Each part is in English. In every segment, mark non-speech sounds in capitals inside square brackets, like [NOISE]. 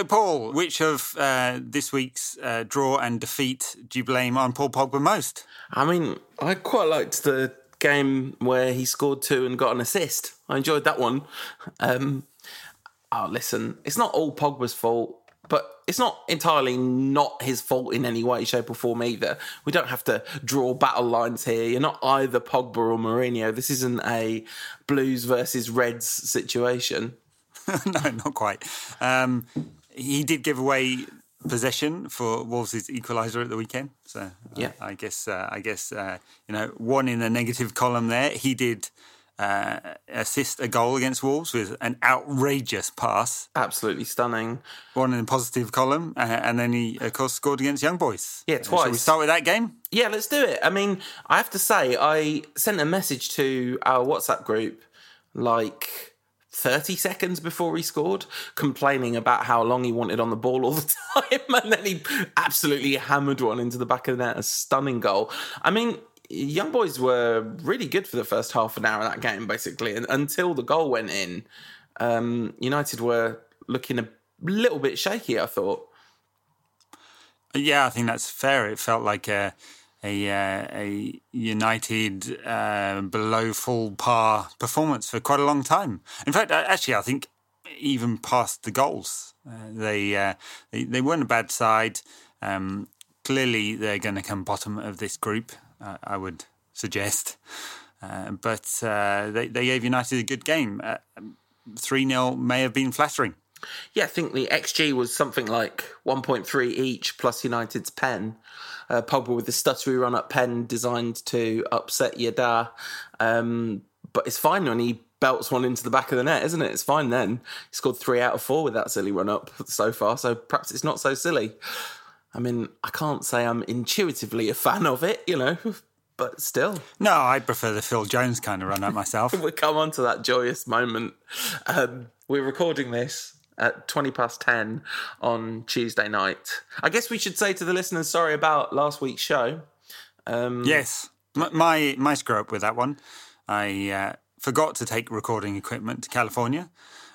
So, Paul, which of uh, this week's uh, draw and defeat do you blame on Paul Pogba most? I mean, I quite liked the game where he scored two and got an assist. I enjoyed that one. Um, oh, listen, it's not all Pogba's fault, but it's not entirely not his fault in any way, shape, or form either. We don't have to draw battle lines here. You're not either Pogba or Mourinho. This isn't a Blues versus Reds situation. [LAUGHS] no, not quite. Um, he did give away possession for Wolves' equaliser at the weekend. So uh, yeah, I guess uh, I guess uh, you know one in the negative column there. He did uh, assist a goal against Wolves with an outrageous pass, absolutely stunning. One in the positive column, uh, and then he of course scored against Young Boys. Yeah, twice. Shall we start with that game? Yeah, let's do it. I mean, I have to say, I sent a message to our WhatsApp group like 30 seconds before he scored, complaining about how long he wanted on the ball all the time. [LAUGHS] And then he absolutely hammered one into the back of the net, a stunning goal. I mean, young boys were really good for the first half an hour of that game, basically. And until the goal went in, um, United were looking a little bit shaky, I thought. Yeah, I think that's fair. It felt like a a, uh, a United uh, below full par performance for quite a long time. In fact, actually, I think even past the goals, uh, they, uh, they, they weren't a bad side. Um, clearly, they're going to come bottom of this group. Uh, I would suggest, uh, but they they gave United a good game. Three 0 may have been flattering. Yeah, I think the XG was something like 1.3 each plus United's pen. Uh, Pogba with the stuttery run up pen designed to upset Yada. Um, but it's fine when he belts one into the back of the net, isn't it? It's fine then. He scored three out of four with that silly run up so far, so perhaps it's not so silly. I mean, I can't say I'm intuitively a fan of it, you know, [LAUGHS] but still. No, I prefer the Phil Jones kind of run up myself. [LAUGHS] we'll come on to that joyous moment. Um, we're recording this at 20 past 10 on Tuesday night. I guess we should say to the listeners, sorry about last week's show. Um, yes, my, my screw up with that one. I uh, forgot to take recording equipment to California.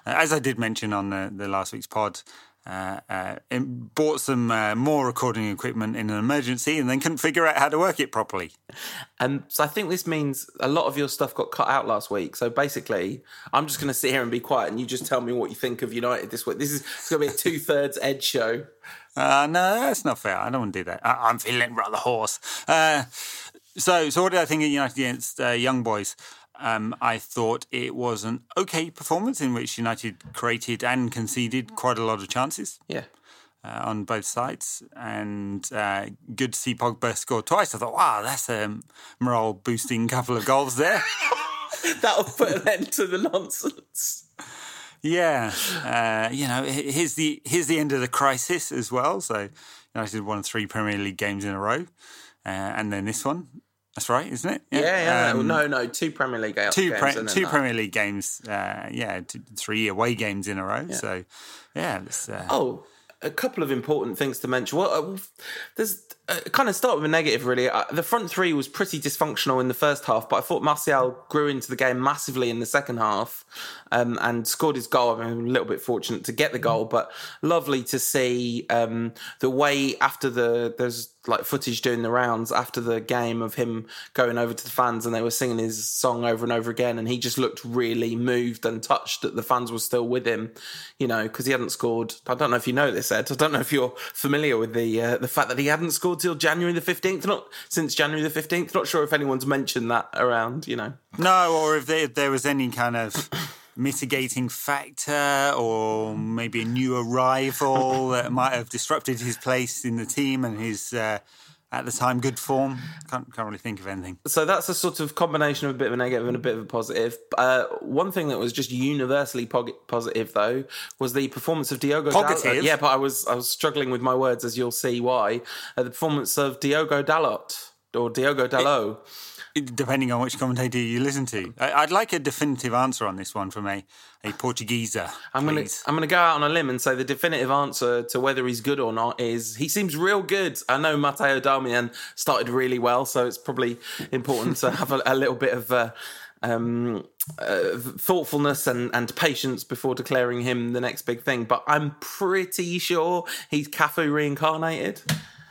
Uh, as I did mention on the, the last week's pod, uh, uh, bought some uh, more recording equipment in an emergency and then couldn't figure out how to work it properly. And so I think this means a lot of your stuff got cut out last week. So basically, I'm just going to sit here and be quiet and you just tell me what you think of United this week. This is going to be a two thirds Ed show. [LAUGHS] Uh, no, that's not fair. I don't want to do that. I, am feeling rather hoarse. Uh, so, so what did I think of United against uh, Young Boys? Um, I thought it was an okay performance in which United created and conceded quite a lot of chances. Yeah. Uh, on both sides, and uh, good to see Pogba score twice. I thought, wow, that's a morale boosting couple of goals there. [LAUGHS] That'll put an end to the nonsense. Yeah, uh, you know, here's the here's the end of the crisis as well. So United won three Premier League games in a row, uh, and then this one. That's right, isn't it? Yeah, yeah. yeah. Um, no, no, two Premier League two games. Pre- two Premier League games. Uh, yeah, two, three away games in a row. Yeah. So, yeah. Uh... Oh, a couple of important things to mention. Well, uh, there's uh, kind of start with a negative, really. Uh, the front three was pretty dysfunctional in the first half, but I thought Martial grew into the game massively in the second half um, and scored his goal. I mean, a little bit fortunate to get the goal, but lovely to see um, the way after the there's like footage doing the rounds after the game of him going over to the fans and they were singing his song over and over again and he just looked really moved and touched that the fans were still with him you know because he hadn't scored. I don't know if you know this ed. I don't know if you're familiar with the uh, the fact that he hadn't scored till january the 15th not since january the 15th not sure if anyone's mentioned that around you know. No or if if there was any kind of mitigating factor or maybe a new arrival that might have disrupted his place in the team and his uh, at the time good form? Can't, can't really think of anything. So that's a sort of combination of a bit of a negative and a bit of a positive. Uh, one thing that was just universally positive though was the performance of Diogo Dalot. yeah but I was I was struggling with my words as you'll see why. Uh, the performance of Diogo Dalot or Diogo Dalot. it- depending on which commentator you listen to. I'd like a definitive answer on this one from a, a Portugueser. I'm going to I'm going to go out on a limb and say the definitive answer to whether he's good or not is he seems real good. I know Matteo Darmian started really well, so it's probably important to have a, a little bit of uh, um, uh, thoughtfulness and, and patience before declaring him the next big thing. But I'm pretty sure he's Cafu reincarnated.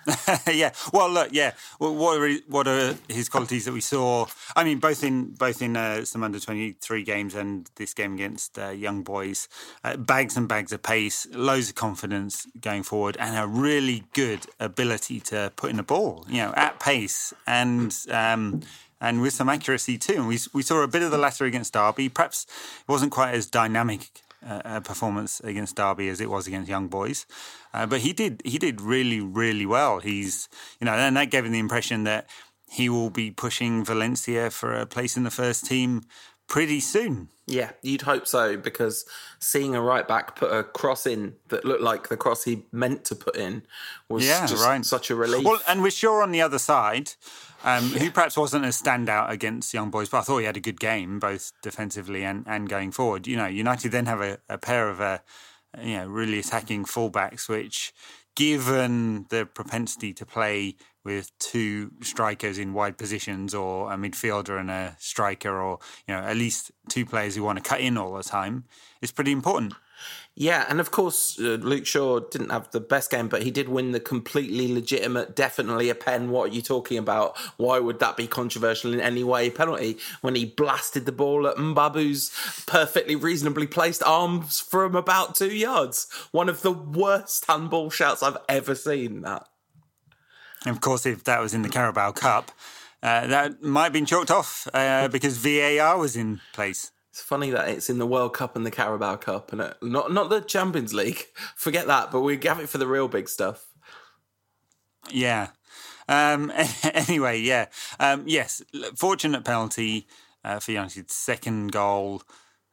[LAUGHS] yeah. Well, look. Yeah. Well, what are what are his qualities that we saw? I mean, both in both in uh, some under twenty three games and this game against uh, young boys, uh, bags and bags of pace, loads of confidence going forward, and a really good ability to put in the ball. You know, at pace and. Um, and with some accuracy too. And we, we saw a bit of the latter against Derby. Perhaps it wasn't quite as dynamic uh, performance against Derby as it was against Young Boys, uh, but he did he did really really well. He's you know, and that gave him the impression that he will be pushing Valencia for a place in the first team pretty soon. Yeah, you'd hope so because seeing a right back put a cross in that looked like the cross he meant to put in was yeah, just right. such a relief. Well, and with Shaw on the other side, um, yeah. who perhaps wasn't a standout against young boys, but I thought he had a good game both defensively and, and going forward. You know, United then have a, a pair of uh, you know really attacking fullbacks, which, given the propensity to play with two strikers in wide positions, or a midfielder and a striker, or you know at least two players who want to cut in all the time, is pretty important. Yeah, and of course, uh, Luke Shaw didn't have the best game, but he did win the completely legitimate, definitely a pen. What are you talking about? Why would that be controversial in any way? Penalty when he blasted the ball at Mbabu's perfectly reasonably placed arms from about two yards. One of the worst handball shouts I've ever seen. That. Of course, if that was in the Carabao Cup, uh, that might have been chalked off uh, because VAR was in place. It's funny that it's in the World Cup and the Carabao Cup, and it, not not the Champions League. [LAUGHS] Forget that, but we have it for the real big stuff. Yeah. Um, [LAUGHS] anyway, yeah. Um, yes, fortunate penalty uh, for United's second goal.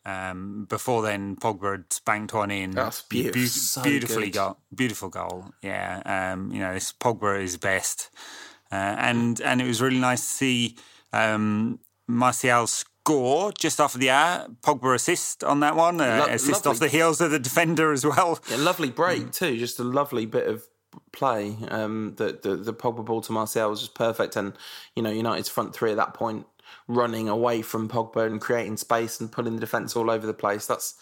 Um, before then, Pogba had spanked one in. That's beautiful. Be- so beautifully goal. Beautiful goal. Yeah. Um, you know, this Pogba is best, uh, and and it was really nice to see um, Martial score just after the hour. Pogba assist on that one, uh, Lo- assist lovely. off the heels of the defender as well. Yeah, lovely break mm. too. Just a lovely bit of play. Um, the, the the Pogba ball to Martial was just perfect, and you know United's front three at that point running away from Pogba and creating space and pulling the defence all over the place. That's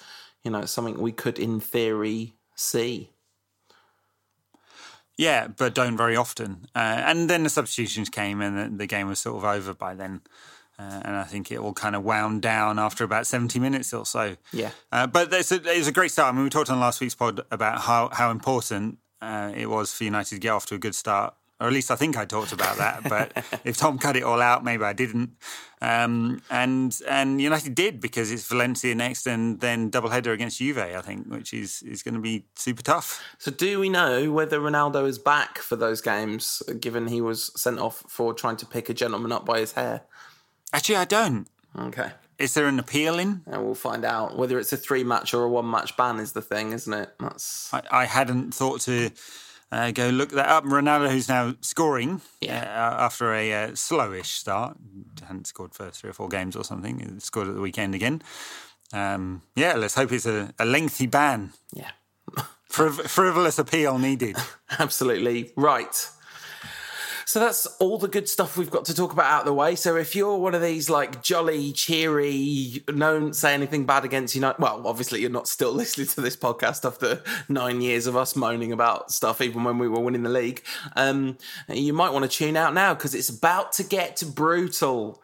you know something we could in theory see. Yeah, but don't very often. Uh, and then the substitutions came, and the, the game was sort of over by then. Uh, and I think it all kind of wound down after about 70 minutes or so. Yeah. Uh, but it's a, it's a great start. I mean, we talked on last week's pod about how, how important uh, it was for United to get off to a good start. Or at least I think I talked about that. But [LAUGHS] if Tom cut it all out, maybe I didn't. Um, and and United did because it's Valencia next and then double header against Juve, I think, which is, is going to be super tough. So do we know whether Ronaldo is back for those games, given he was sent off for trying to pick a gentleman up by his hair? Actually, I don't. Okay. Is there an appeal in? And we'll find out. Whether it's a three match or a one match ban is the thing, isn't it? That's. I, I hadn't thought to uh, go look that up. Ronaldo, who's now scoring yeah. uh, after a uh, slowish start, hadn't scored for three or four games or something. He scored at the weekend again. Um, yeah, let's hope it's a, a lengthy ban. Yeah. Friv- frivolous appeal needed. [LAUGHS] Absolutely right. So that's all the good stuff we've got to talk about out of the way. So if you're one of these like jolly, cheery, don't say anything bad against United, well, obviously you're not still [LAUGHS] listening to this podcast after nine years of us moaning about stuff, even when we were winning the league. Um, you might want to tune out now because it's about to get brutal.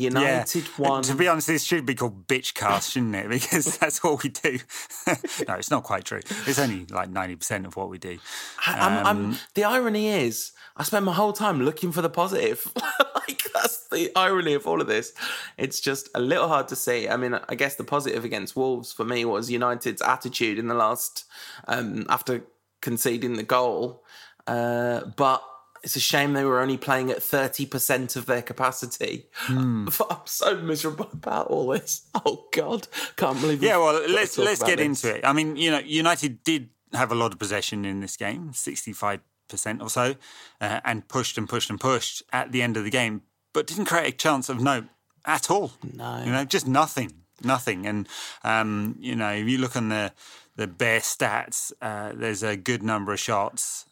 United yeah. won. To be honest, this should be called Bitchcast, shouldn't it? [LAUGHS] Because that's what we do. [LAUGHS] no, it's not quite true. It's only like ninety percent of what we do. Um, I'm, I'm, the irony is, I spend my whole time looking for the positive. [LAUGHS] like that's the irony of all of this. It's just a little hard to see. I mean, I guess the positive against Wolves for me was United's attitude in the last um, after conceding the goal. Uh, but it's a shame they were only playing at 30% of their capacity. Mm. [LAUGHS] I'm so miserable about all this. Oh God, can't believe. It. Yeah, well, let's let's get this. into it. I mean, you know, United did have a lot of possession in this game, 65 percent or so, uh, and pushed and pushed and pushed at the end of the game, but didn't create a chance of note at all. No, you know, just nothing, nothing. And um, you know, if you look on the the bare stats, uh, there's a good number of shots.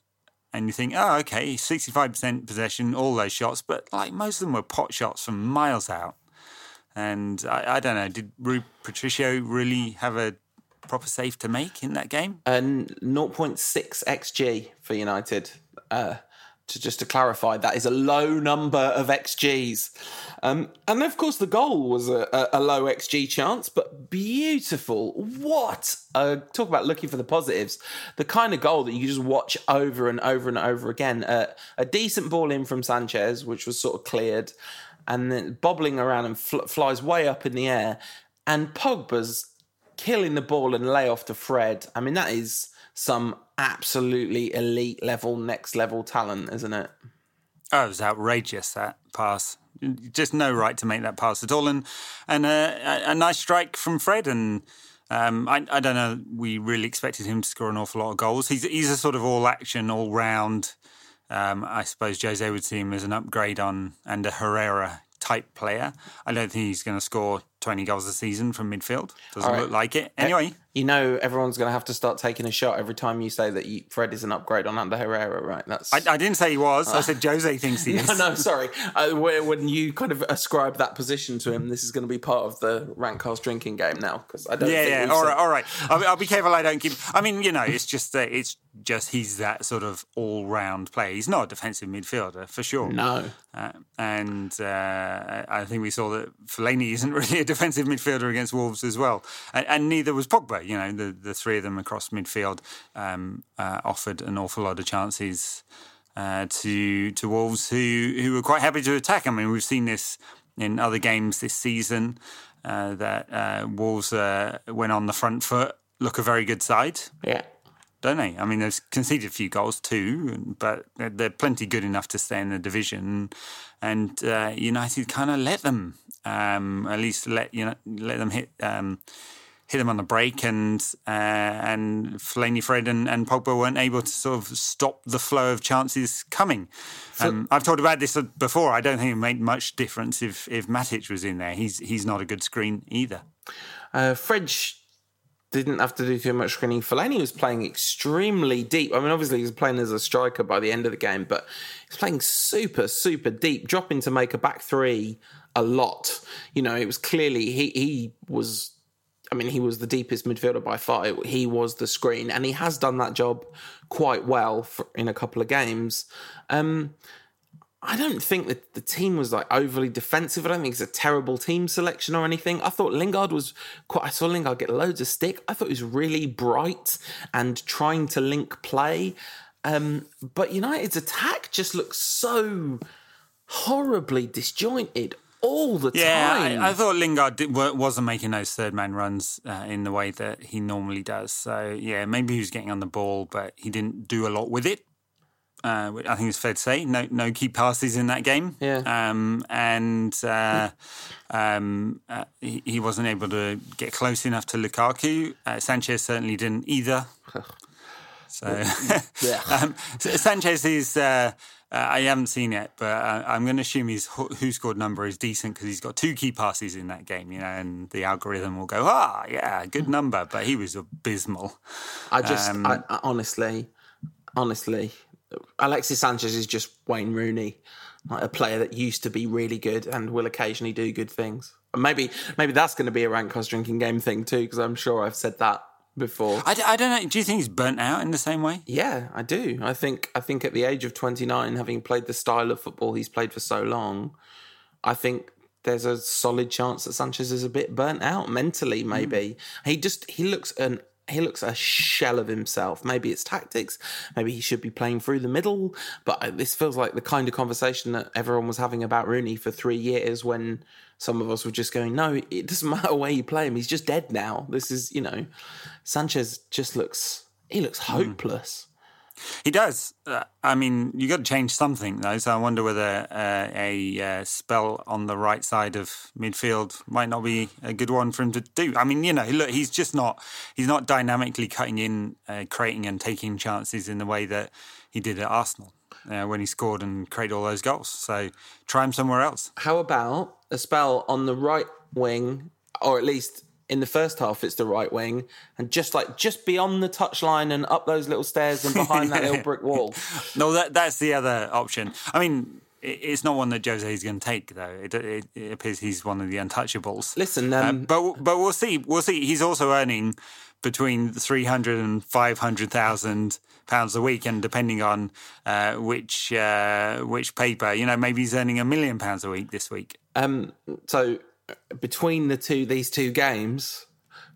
And you think, oh, okay, 65% possession, all those shots, but like most of them were pot shots from miles out. And I, I don't know, did Rui Patricio really have a proper save to make in that game? And 0.6 xg for United. Uh, to just to clarify, that is a low number of xGs. Um, and of course, the goal was a, a, a, low xG chance, but beautiful. What? Uh, talk about looking for the positives. The kind of goal that you just watch over and over and over again. Uh, a decent ball in from Sanchez, which was sort of cleared, and then bobbling around and fl- flies way up in the air. And Pogba's killing the ball and lay off to Fred. I mean, that is some absolutely elite level, next level talent, isn't it? Oh, it was outrageous that pass. Just no right to make that pass at all, and and a, a nice strike from Fred. And um, I, I don't know, we really expected him to score an awful lot of goals. He's he's a sort of all action, all round. Um, I suppose Jose would see him as an upgrade on Ander Herrera type player. I don't think he's going to score 20 goals a season from midfield. Doesn't right. look like it. Anyway. You know, everyone's going to have to start taking a shot every time you say that you, Fred is an upgrade on Ander Herrera, right? That's. I, I didn't say he was. Uh, I said Jose thinks he [LAUGHS] is. no, no, sorry. Uh, when you kind of ascribe that position to him, this is going to be part of the Rantcast drinking game now because I don't. Yeah, yeah. All right, all right. I'll, I'll, be careful. I don't keep. I mean, you know, it's just uh, it's just he's that sort of all round player. He's not a defensive midfielder for sure. No. Uh, and uh, I think we saw that Fellaini isn't really a defensive midfielder against Wolves as well, and, and neither was Pogba. You know, the the three of them across midfield um, uh, offered an awful lot of chances uh, to to Wolves, who who were quite happy to attack. I mean, we've seen this in other games this season uh, that uh, Wolves uh, went on the front foot, look a very good side. Yeah don't they? I mean, they've conceded a few goals too, but they're plenty good enough to stay in the division. And uh, United kind of let them, um, at least let you know, let them hit um, hit them on the break, and uh, and Fellaini, Fred, and, and Pogba weren't able to sort of stop the flow of chances coming. Um, I've talked about this before. I don't think it made much difference if if Matic was in there. He's he's not a good screen either. Uh, French didn't have to do too much screening. Fellaini was playing extremely deep. I mean, obviously, he was playing as a striker by the end of the game, but he's playing super, super deep, dropping to make a back three a lot. You know, it was clearly he he was. I mean, he was the deepest midfielder by far. He was the screen, and he has done that job quite well for, in a couple of games. Um, I don't think that the team was like overly defensive. I don't think it's a terrible team selection or anything. I thought Lingard was quite. I saw Lingard get loads of stick. I thought he was really bright and trying to link play. Um, but United's attack just looks so horribly disjointed all the yeah, time. Yeah, I, I, thought Lingard did, wasn't making those third man runs uh, in the way that he normally does. So yeah, maybe he was getting on the ball, but he didn't do a lot with it. Uh, I think it's fair to say no no key passes in that game. Yeah. Um, and uh, um, uh, he, he, wasn't able to get close enough to Lukaku. Uh, Sanchez certainly didn't either. [LAUGHS] So [LAUGHS] um, Sanchez is. Uh, uh, I haven't seen it, but I'm going to assume his WhoScored number is decent because he's got two key passes in that game, you know, and the algorithm will go, ah, yeah, good number, but he was abysmal. I just, um, I, I, honestly, honestly, Alexis Sanchez is just Wayne Rooney, like a player that used to be really good and will occasionally do good things. Maybe maybe that's going to be a Rantcast drinking game thing too, because I'm sure I've said that before. I, I don't know. Do you think he's burnt out in the same way? Yeah, I do. I think I think at the age of 29, having played the style of football he's played for so long, I think there's a solid chance that Sanchez is a bit burnt out mentally. Maybe mm. he just he looks an he looks a shell of himself. Maybe it's tactics. Maybe he should be playing through the middle. But this feels like the kind of conversation that everyone was having about Rooney for three years when some of us were just going, no, it doesn't [LAUGHS] matter where you play him. He's just dead now. This is, you know, Sanchez just looks, he looks hmm. hopeless. He does. Uh, I mean, you got to change something though. So I wonder whether uh, a uh, spell on the right side of midfield might not be a good one for him to do. I mean, you know, look, he's just not he's not dynamically cutting in, uh, creating and taking chances in the way that he did at Arsenal uh, when he scored and created all those goals. So try him somewhere else. How about a spell on the right wing, or at least in the first half it's the right wing and just like just beyond the touchline and up those little stairs and behind that little [LAUGHS] brick wall no that that's the other option i mean it's not one that Jose is going to take, though. It, it, it, appears he's one of the untouchables. Listen, um, uh, but but we'll see. We'll see. He's also earning between three hundred and five hundred thousand pounds a week, and depending on uh, which uh, which paper, you know, maybe he's earning a million pounds a week this week. Um, so between the two these two games,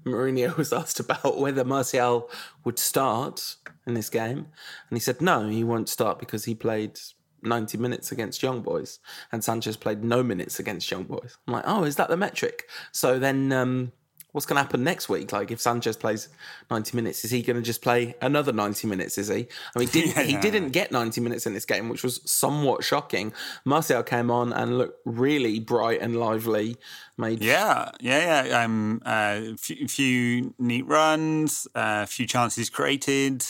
Mourinho [LAUGHS] was asked about whether Martial would start in this game, and he said no, he won't start because he played 90 minutes against Young Boys, and Sanchez played no minutes against Young Boys. I'm like, oh, is that the metric? So then, um, what's going to happen next week? Like, if Sanchez plays 90 minutes, is he going to just play another 90 minutes? Is he? I mean, didn't, [LAUGHS] yeah, he didn't get 90 minutes in this game, which was somewhat shocking. Martial came on and looked really bright and lively. Made yeah, yeah, yeah. Um, uh, few, few neat runs, a uh, few chances created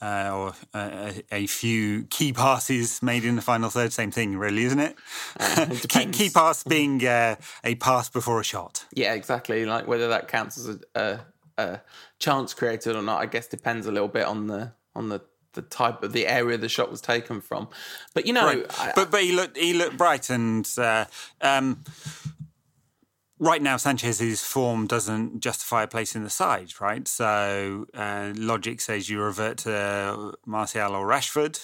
uh, or a, a, few key passes made in the final third. Same thing, really, isn't it? Uh, it [LAUGHS] key, key, pass being uh, a pass before a shot. Yeah, exactly. Like whether that counts as a, a, a, chance created or not, I guess depends a little bit on the on the. The type of the area the shot was taken from, but you know, right. I, but but he looked he looked bright and uh, um, right now Sanchez's form doesn't justify a place in the side, right? So uh, logic says you revert to Martial or Rashford.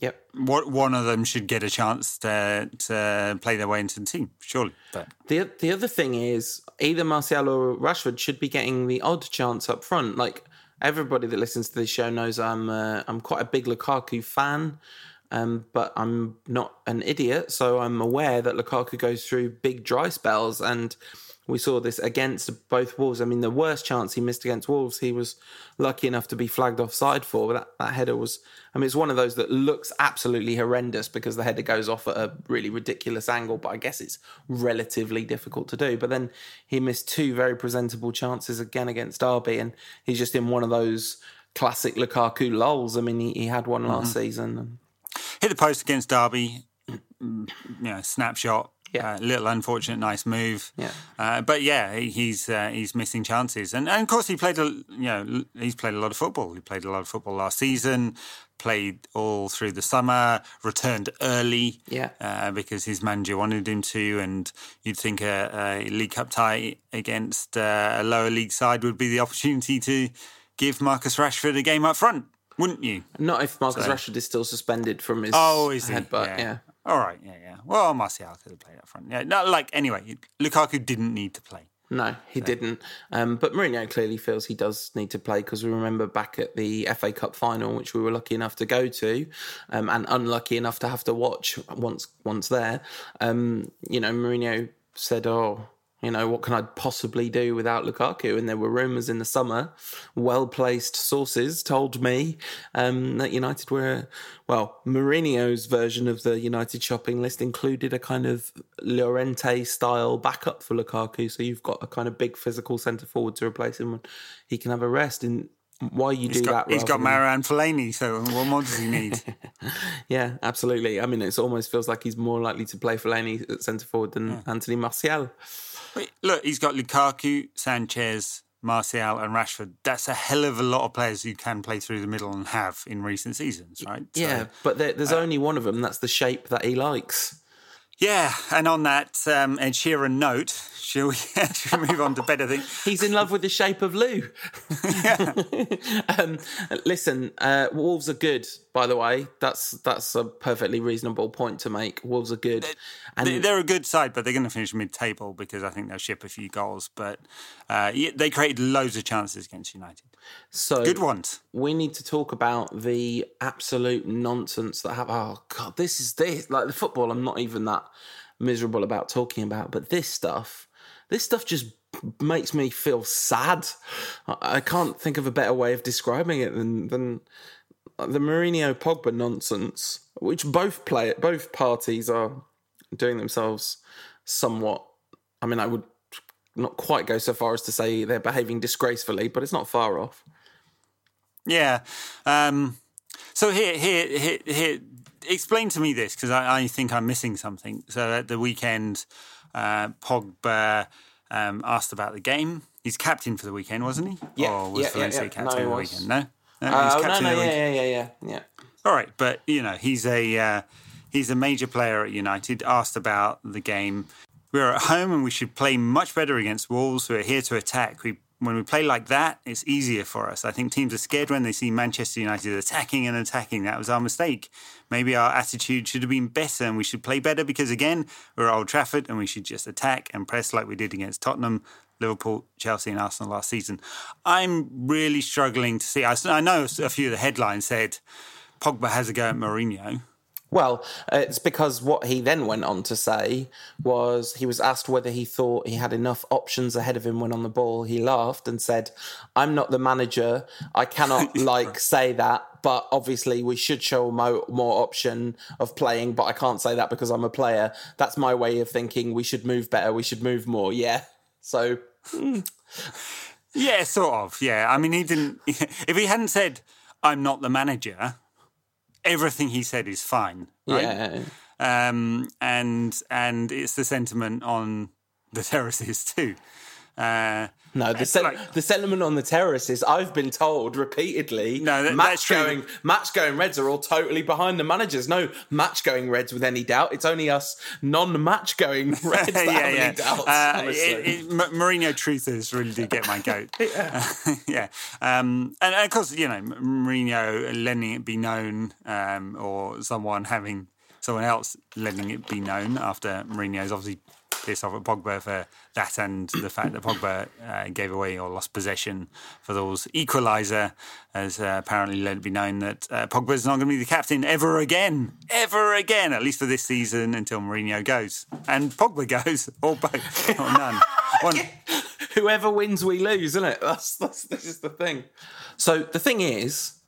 Yep. What one of them should get a chance to to play their way into the team, surely. But the the other thing is either Martial or Rashford should be getting the odd chance up front. Like everybody that listens to this show knows, I'm uh, I'm quite a big Lukaku fan. Um, but I'm not an idiot, so I'm aware that Lukaku goes through big dry spells, and we saw this against both Wolves. I mean, the worst chance he missed against Wolves, he was lucky enough to be flagged offside for. But that, that header was, I mean, it's one of those that looks absolutely horrendous because the header goes off at a really ridiculous angle, but I guess it's relatively difficult to do. But then he missed two very presentable chances again against Derby, and he's just in one of those classic Lukaku lulls. I mean, he, he had one last mm-hmm. season. Hit the post against Derby. You know, snapshot. Yeah, uh, little unfortunate, nice move. Yeah, uh, but yeah, he's uh, he's missing chances, and, and of course he played a you know he's played a lot of football. He played a lot of football last season. Played all through the summer. Returned early. Yeah, uh, because his manager wanted him to, and you'd think a, a League Cup tie against uh, a lower league side would be the opportunity to give Marcus Rashford a game up front wouldn't you? Not if Marcus so. Rashford is still suspended from his oh, is headbutt. Yeah. yeah. All right. Yeah. Yeah. Well, Martial could have played up front. Yeah. No, like anyway, Lukaku didn't need to play. No, he so. didn't. Um, but Mourinho clearly feels he does need to play because we remember back at the FA Cup final, which we were lucky enough to go to, um, and unlucky enough to have to watch once once there. Um, you know, Mourinho said, "Oh, you know, what can I possibly do without Lukaku? And there were rumours in the summer, well placed sources told me um, that United were, well, Mourinho's version of the United shopping list included a kind of Llorente style backup for Lukaku. So you've got a kind of big physical centre forward to replace him when he can have a rest. And why you he's do got, that. He's got Marouane Fellaini, so what more does he need? [LAUGHS] yeah, absolutely. I mean, it almost feels like he's more likely to play Fellaini at centre forward than yeah. Anthony Martial. Look, he's got Lukaku, Sanchez, Martial, and Rashford. That's a hell of a lot of players who can play through the middle and have in recent seasons, right? Yeah, so, but there, there's uh, only one of them. That's the shape that he likes. Yeah, and on that um, Ed Sheeran note, shall we, [LAUGHS] shall we move on to better things? [LAUGHS] He's in love with the shape of Lou. [LAUGHS] um, listen, uh, Wolves are good, by the way. That's that's a perfectly reasonable point to make. Wolves are good. And they're a good side, but they're going to finish mid-table because I think they'll ship a few goals. But uh, they created loads of chances against United. So good ones. We need to talk about the absolute nonsense that have. Oh God, this is this like the football. I'm not even that miserable about talking about, but this stuff, this stuff just makes me feel sad. I can't think of a better way of describing it than than the Mourinho Pogba nonsense, which both play both parties are doing themselves somewhat. I mean, I would not quite go so far as to say they're behaving disgracefully, but it's not far off. Yeah. Um, so here, here, here, here, explain to me this because I, I, think I'm missing something. So at the weekend, uh, Pogba um, asked about the game. He's captain for the weekend, wasn't he? Yeah. Or was yeah, Valencia yeah, yeah. captain no, for the weekend? No. Uh, oh, no, no, yeah, yeah, yeah, yeah, yeah. All right, but you know he's a uh, he's a major player at United, asked about the game. We're at home and we should play much better against Wolves. We're here to attack. We when we play like that, it's easier for us. I think teams are scared when they see Manchester United attacking and attacking. That was our mistake. Maybe our attitude should have been better and we should play better because, again, we're Old Trafford and we should just attack and press like we did against Tottenham, Liverpool, Chelsea, and Arsenal last season. I'm really struggling to see. I know a few of the headlines said Pogba has a go at Mourinho. Well, it's because what he then went on to say was he was asked whether he thought he had enough options ahead of him when on the ball. He laughed and said, "I'm not the manager. I cannot [LAUGHS] like say that, but obviously we should show more, more option of playing. But I can't say that because I'm a player. That's my way of thinking. We should move better. We should move more. Yeah. So." Mm. Yeah, sort of. Yeah. I mean, he didn't. [LAUGHS] If he hadn't said, "I'm not the manager," everything he said is fine, right? Yeah. Um, and and it's the sentiment on the [LAUGHS] terraces too. Uh, no, the, se- like, the sentiment on the terraces, is I've been told repeatedly. No, that, match going match going Reds are all totally behind the managers. No match going Reds with any doubt. It's only us non match going [LAUGHS] Reds that yeah, have yeah. any doubts. Uh, it, it, Mourinho truthers really do get my goat. [LAUGHS] yeah, uh, [LAUGHS] yeah. Um, and, and, of course, you know, Mourinho letting it be known, um, or someone having someone else letting it be known after Mourinho's obviously pissed off at Pogba for that and the fact that Pogba uh, gave away or lost possession for those equaliser, as uh, apparently let it be known that uh, Pogba is not going to be the captain ever again, ever again, at least for this season until Mourinho goes and Pogba goes, [LAUGHS] or both, or none. One. [LAUGHS] Whoever wins, we lose, isn't it? [LAUGHS] That's, that's this is the thing. So the thing is,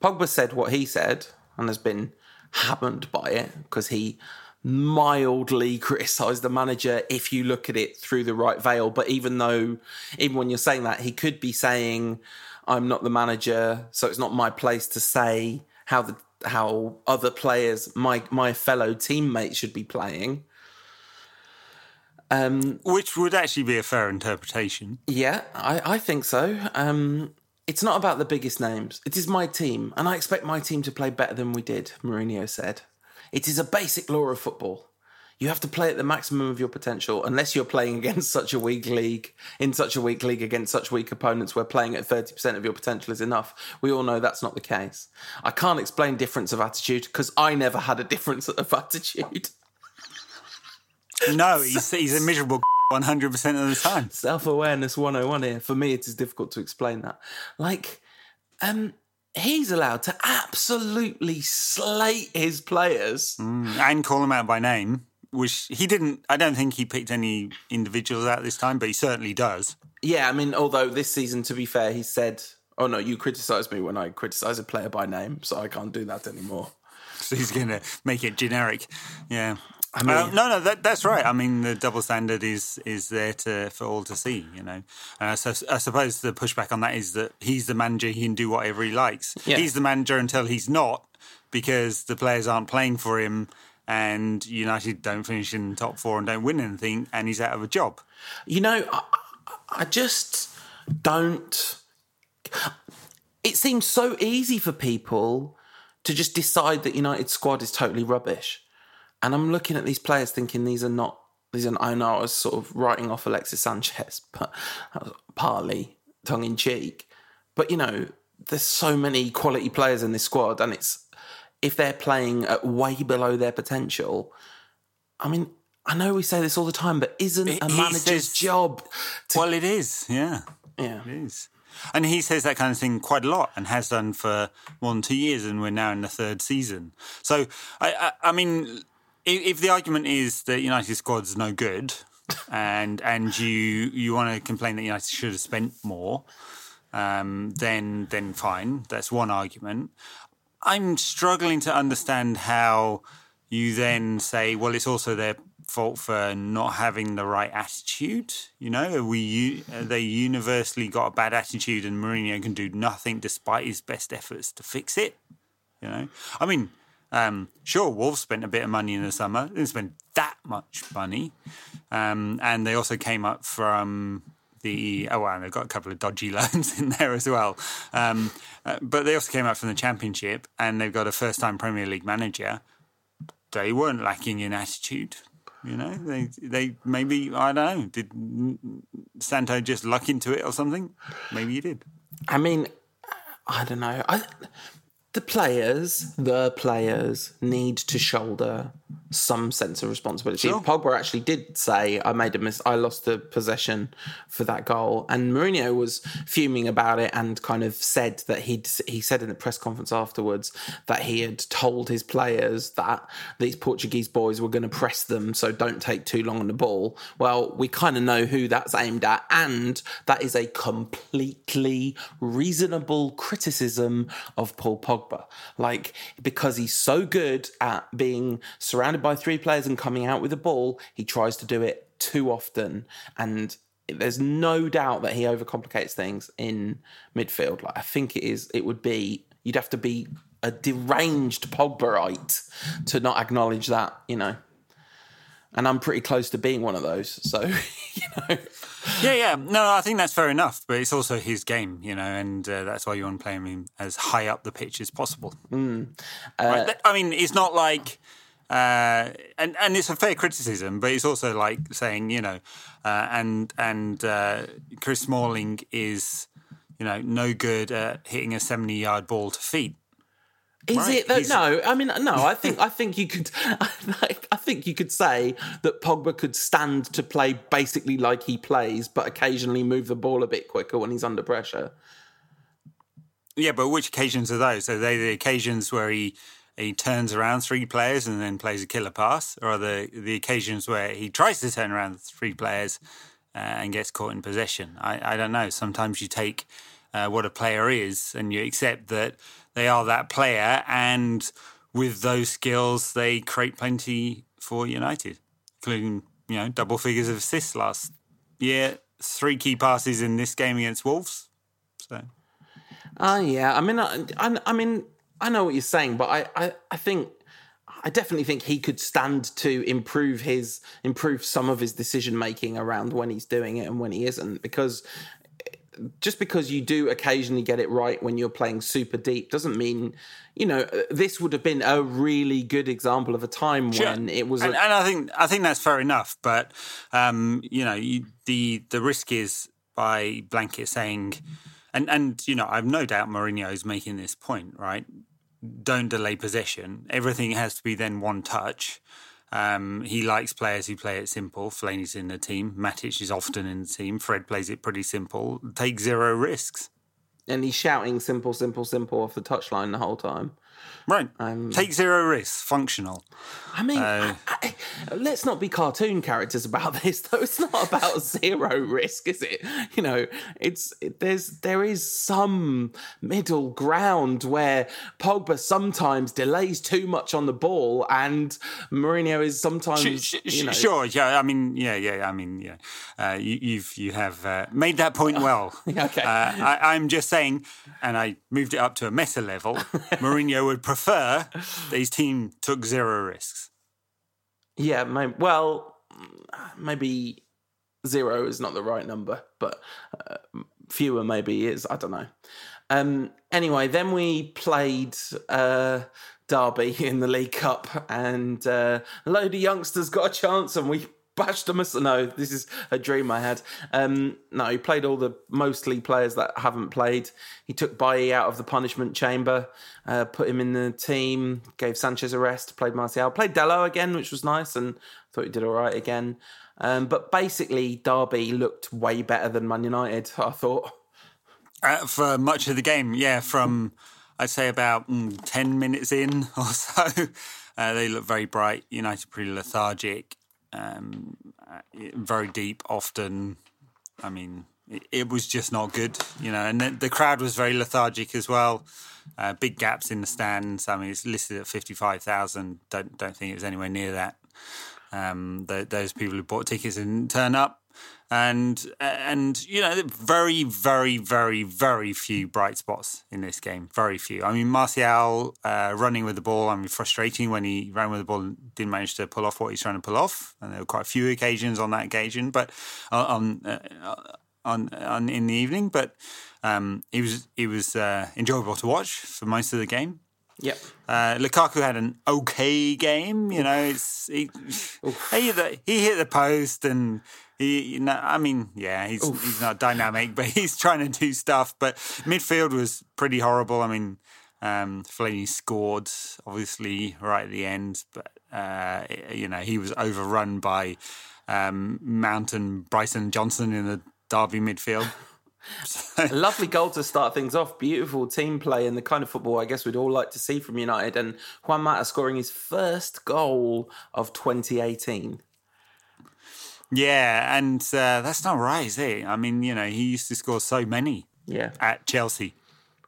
Pogba said what he said and has been hammered by it because he mildly criticize the manager if you look at it through the right veil. But even though, even when you're saying that, he could be saying, "I'm not the manager, so it's not my place to say how the how other players, my my fellow teammates, should be playing." Um, Which would actually be a fair interpretation. Yeah, I, I think so. Um, it's not about the biggest names. It is my team, and I expect my team to play better than we did, Mourinho said. It is a basic law of football. You have to play at the maximum of your potential, unless you're playing [LAUGHS] against such a weak league, in such a weak league against such weak opponents where playing at 30% of your potential is enough. We all know that's not the case. I can't explain difference of attitude because I never had a difference of [LAUGHS] attitude. No, he's, he's a miserable [LAUGHS] 100% of the time. Self awareness 101 here. For me, it is difficult to explain that. Like, um, he's allowed to absolutely slate his players mm, and call them out by name. Which he didn't. I don't think he picked any individuals out this time, but he certainly does. Yeah, I mean, although this season, to be fair, he said, "Oh no, you criticised me when I criticise a player by name, so I can't do that anymore." [LAUGHS] So he's going to make it generic. Yeah. I mean, uh, no, no, that, that's right. I mean, the double standard is is there to for all to see. You know, uh, so I suppose the pushback on that is that he's the manager; he can do whatever he likes. Yeah. He's the manager until he's not, because the players aren't playing for him, and United don't finish in top four and don't win anything, and he's out of a job. You know, I, I just don't. It seems so easy for people to just decide that United's squad is totally rubbish and I'm looking at these players thinking these are not these are I know I was sort of writing off Alexis Sanchez, [LAUGHS] but partly tongue in cheek. But you know, there's so many quality players in this squad, and it's if they're playing at way below their potential. I mean, I know we say this all the time, but isn't a manager's says, job? To... Well, it is. Yeah, yeah, it is. And he says that kind of thing quite a lot and has done for more than two years, and we're now in the third season. So, I, I, I mean, if the argument is that United squad's no good, and and you you want to complain that United should have spent more, um, then then fine. That's one argument. I'm struggling to understand how you then say, well, it's also their fault for not having the right attitude. You know, we they universally got a bad attitude, and Mourinho can do nothing despite his best efforts to fix it. You know, I mean um, sure, Wolves spent a bit of money in the summer. They didn't spend that much money. Um, and they also came up from the oh wow, they've got a couple of dodgy [LAUGHS] loans in there as well. Um, uh, but they also came up from the Championship, and they've got a first-time Premier League manager. they weren't lacking in attitude. You know, they they maybe I don't know. Did Santo just luck into it or something? Maybe he did. I mean, I don't know. I, the players, the players need to shoulder some sense of responsibility. Sure. Pogba actually did say, "I made a miss. I lost the possession for that goal," and Mourinho was fuming about it and kind of said that he he said in the press conference afterwards that he had told his players that these Portuguese boys were going to press them, so don't take too long on the ball. Well, we kind of know who that's aimed at, and that is a completely reasonable criticism of Paul Pogba. Like because he's so good at being surrounded by three players and coming out with a ball, he tries to do it too often. And there's no doubt that he overcomplicates things in midfield. Like I think it is, it would be you'd have to be a deranged Pogbaite to not acknowledge that, you know. And I'm pretty close to being one of those, so [LAUGHS] you know. Yeah, yeah. No, I think that's fair enough, but it's also his game, you know, and uh, that's why you want to play him as high up the pitch as possible. Mm. Uh, right? I mean, it's not like uh, and and it's a fair criticism, but it's also like saying you know, uh, and and uh, Chris Smalling is you know no good at hitting a seventy yard ball to feet. Is right? it that? No, I mean, no. I think I think you could. [LAUGHS] I think you could say that Pogba could stand to play basically like he plays, but occasionally move the ball a bit quicker when he's under pressure. Yeah, but which occasions are those? Are they the occasions where he he turns around three players and then plays a killer pass, or are the the occasions where he tries to turn around three players uh, and gets caught in possession? I, I don't know. Sometimes you take uh, what a player is and you accept that they are that player, and with those skills, they create plenty for United, including you know double figures of assists last year, three key passes in this game against Wolves. So. Uh, yeah, I mean, I, I, I mean, I know what you're saying, but I, I, I think I definitely think he could stand to improve his improve some of his decision making around when he's doing it and when he isn't because just because you do occasionally get it right when you're playing super deep doesn't mean you know this would have been a really good example of a time sure. when it was and, a- and, i think i think that's fair enough but um you know you, the the risk is by blanket saying and and you know i've no doubt Mourinho is making this point right don't delay possession. Everything has to be then one touch. Um, he likes players who play it simple. Fellaini's in the team. Matic is often in the team. Fred plays it pretty simple. Take zero risks. And he's shouting simple, simple, simple off the touchline the whole time. Right. Um, Take zero risks. Functional. I mean, uh, I, I, let's not be cartoon characters about [LAUGHS] this, though. It's not about [LAUGHS] zero risk, is it? You know, it's it, there's there is some middle ground where Pogba sometimes delays too much on the ball, and Mourinho is sometimes sh- sh- you know, sure. Yeah, I mean, yeah, yeah. I mean, yeah. Uh, you, you've you have uh, made that point [LAUGHS] well. okay. Uh, I, I'm just saying, and I moved it up to a meta level. Mourinho would prefer that his team took zero risks. Yeah, maybe, well, maybe zero is not the right number, but uh, fewer maybe is. I don't know. Um, anyway, then we played uh, Derby in the League Cup, and uh, a load of youngsters got a chance, and we bashed them. No, this is a dream I had. Um, no, he played all the mostly players that haven't played. He took Bailly out of the punishment chamber, uh, put him in the team, gave Sanchez a rest, played Martial, played Dalot again, which was nice, and thought he did all right again. Um, but basically, Derby looked way better than Man United. [LAUGHS] I thought. Uh, for much of the game, yeah, from I'd say about mm, ten minutes in [LAUGHS] or so, uh, they look very bright. United pretty lethargic um, uh, very deep often. I mean, it, it, was just not good, you know. And the, the crowd was very lethargic as well. Uh, big gaps in the stands. I mean, it's listed at fifty-five thousand. Don't don't think it was anywhere near that. Um, the, those people who bought tickets didn't turn up and and you know very very very very few bright spots in this game. Very few. I mean martial uh, running with the ball i mean frustrating when he ran with the ball and didn't manage to pull off what he's trying to pull off. And there were quite a few occasions on that occasion but uh, on uh, on on in the evening. But um, it was it was uh, enjoyable to watch for most of the game. Yep. Uh, Lukaku had an okay game. You know, it's he, he, hit the, he hit the post and he. You know, I mean, yeah, he's he's not dynamic, but [LAUGHS] he's trying to do stuff. But midfield was pretty horrible. I mean, um, Fellaini scored obviously right at the end, but uh, you know he was overrun by um, Mount and Bradley Johnson in the Derby midfield. [LAUGHS] A lovely goal to start things off. Beautiful team play and the kind of football I guess we'd all like to see from United. And Juan Mata scoring his first goal of 2018. Yeah, and uh, that's not right, is it? I mean, you know, he used to score so many Yeah. at Chelsea.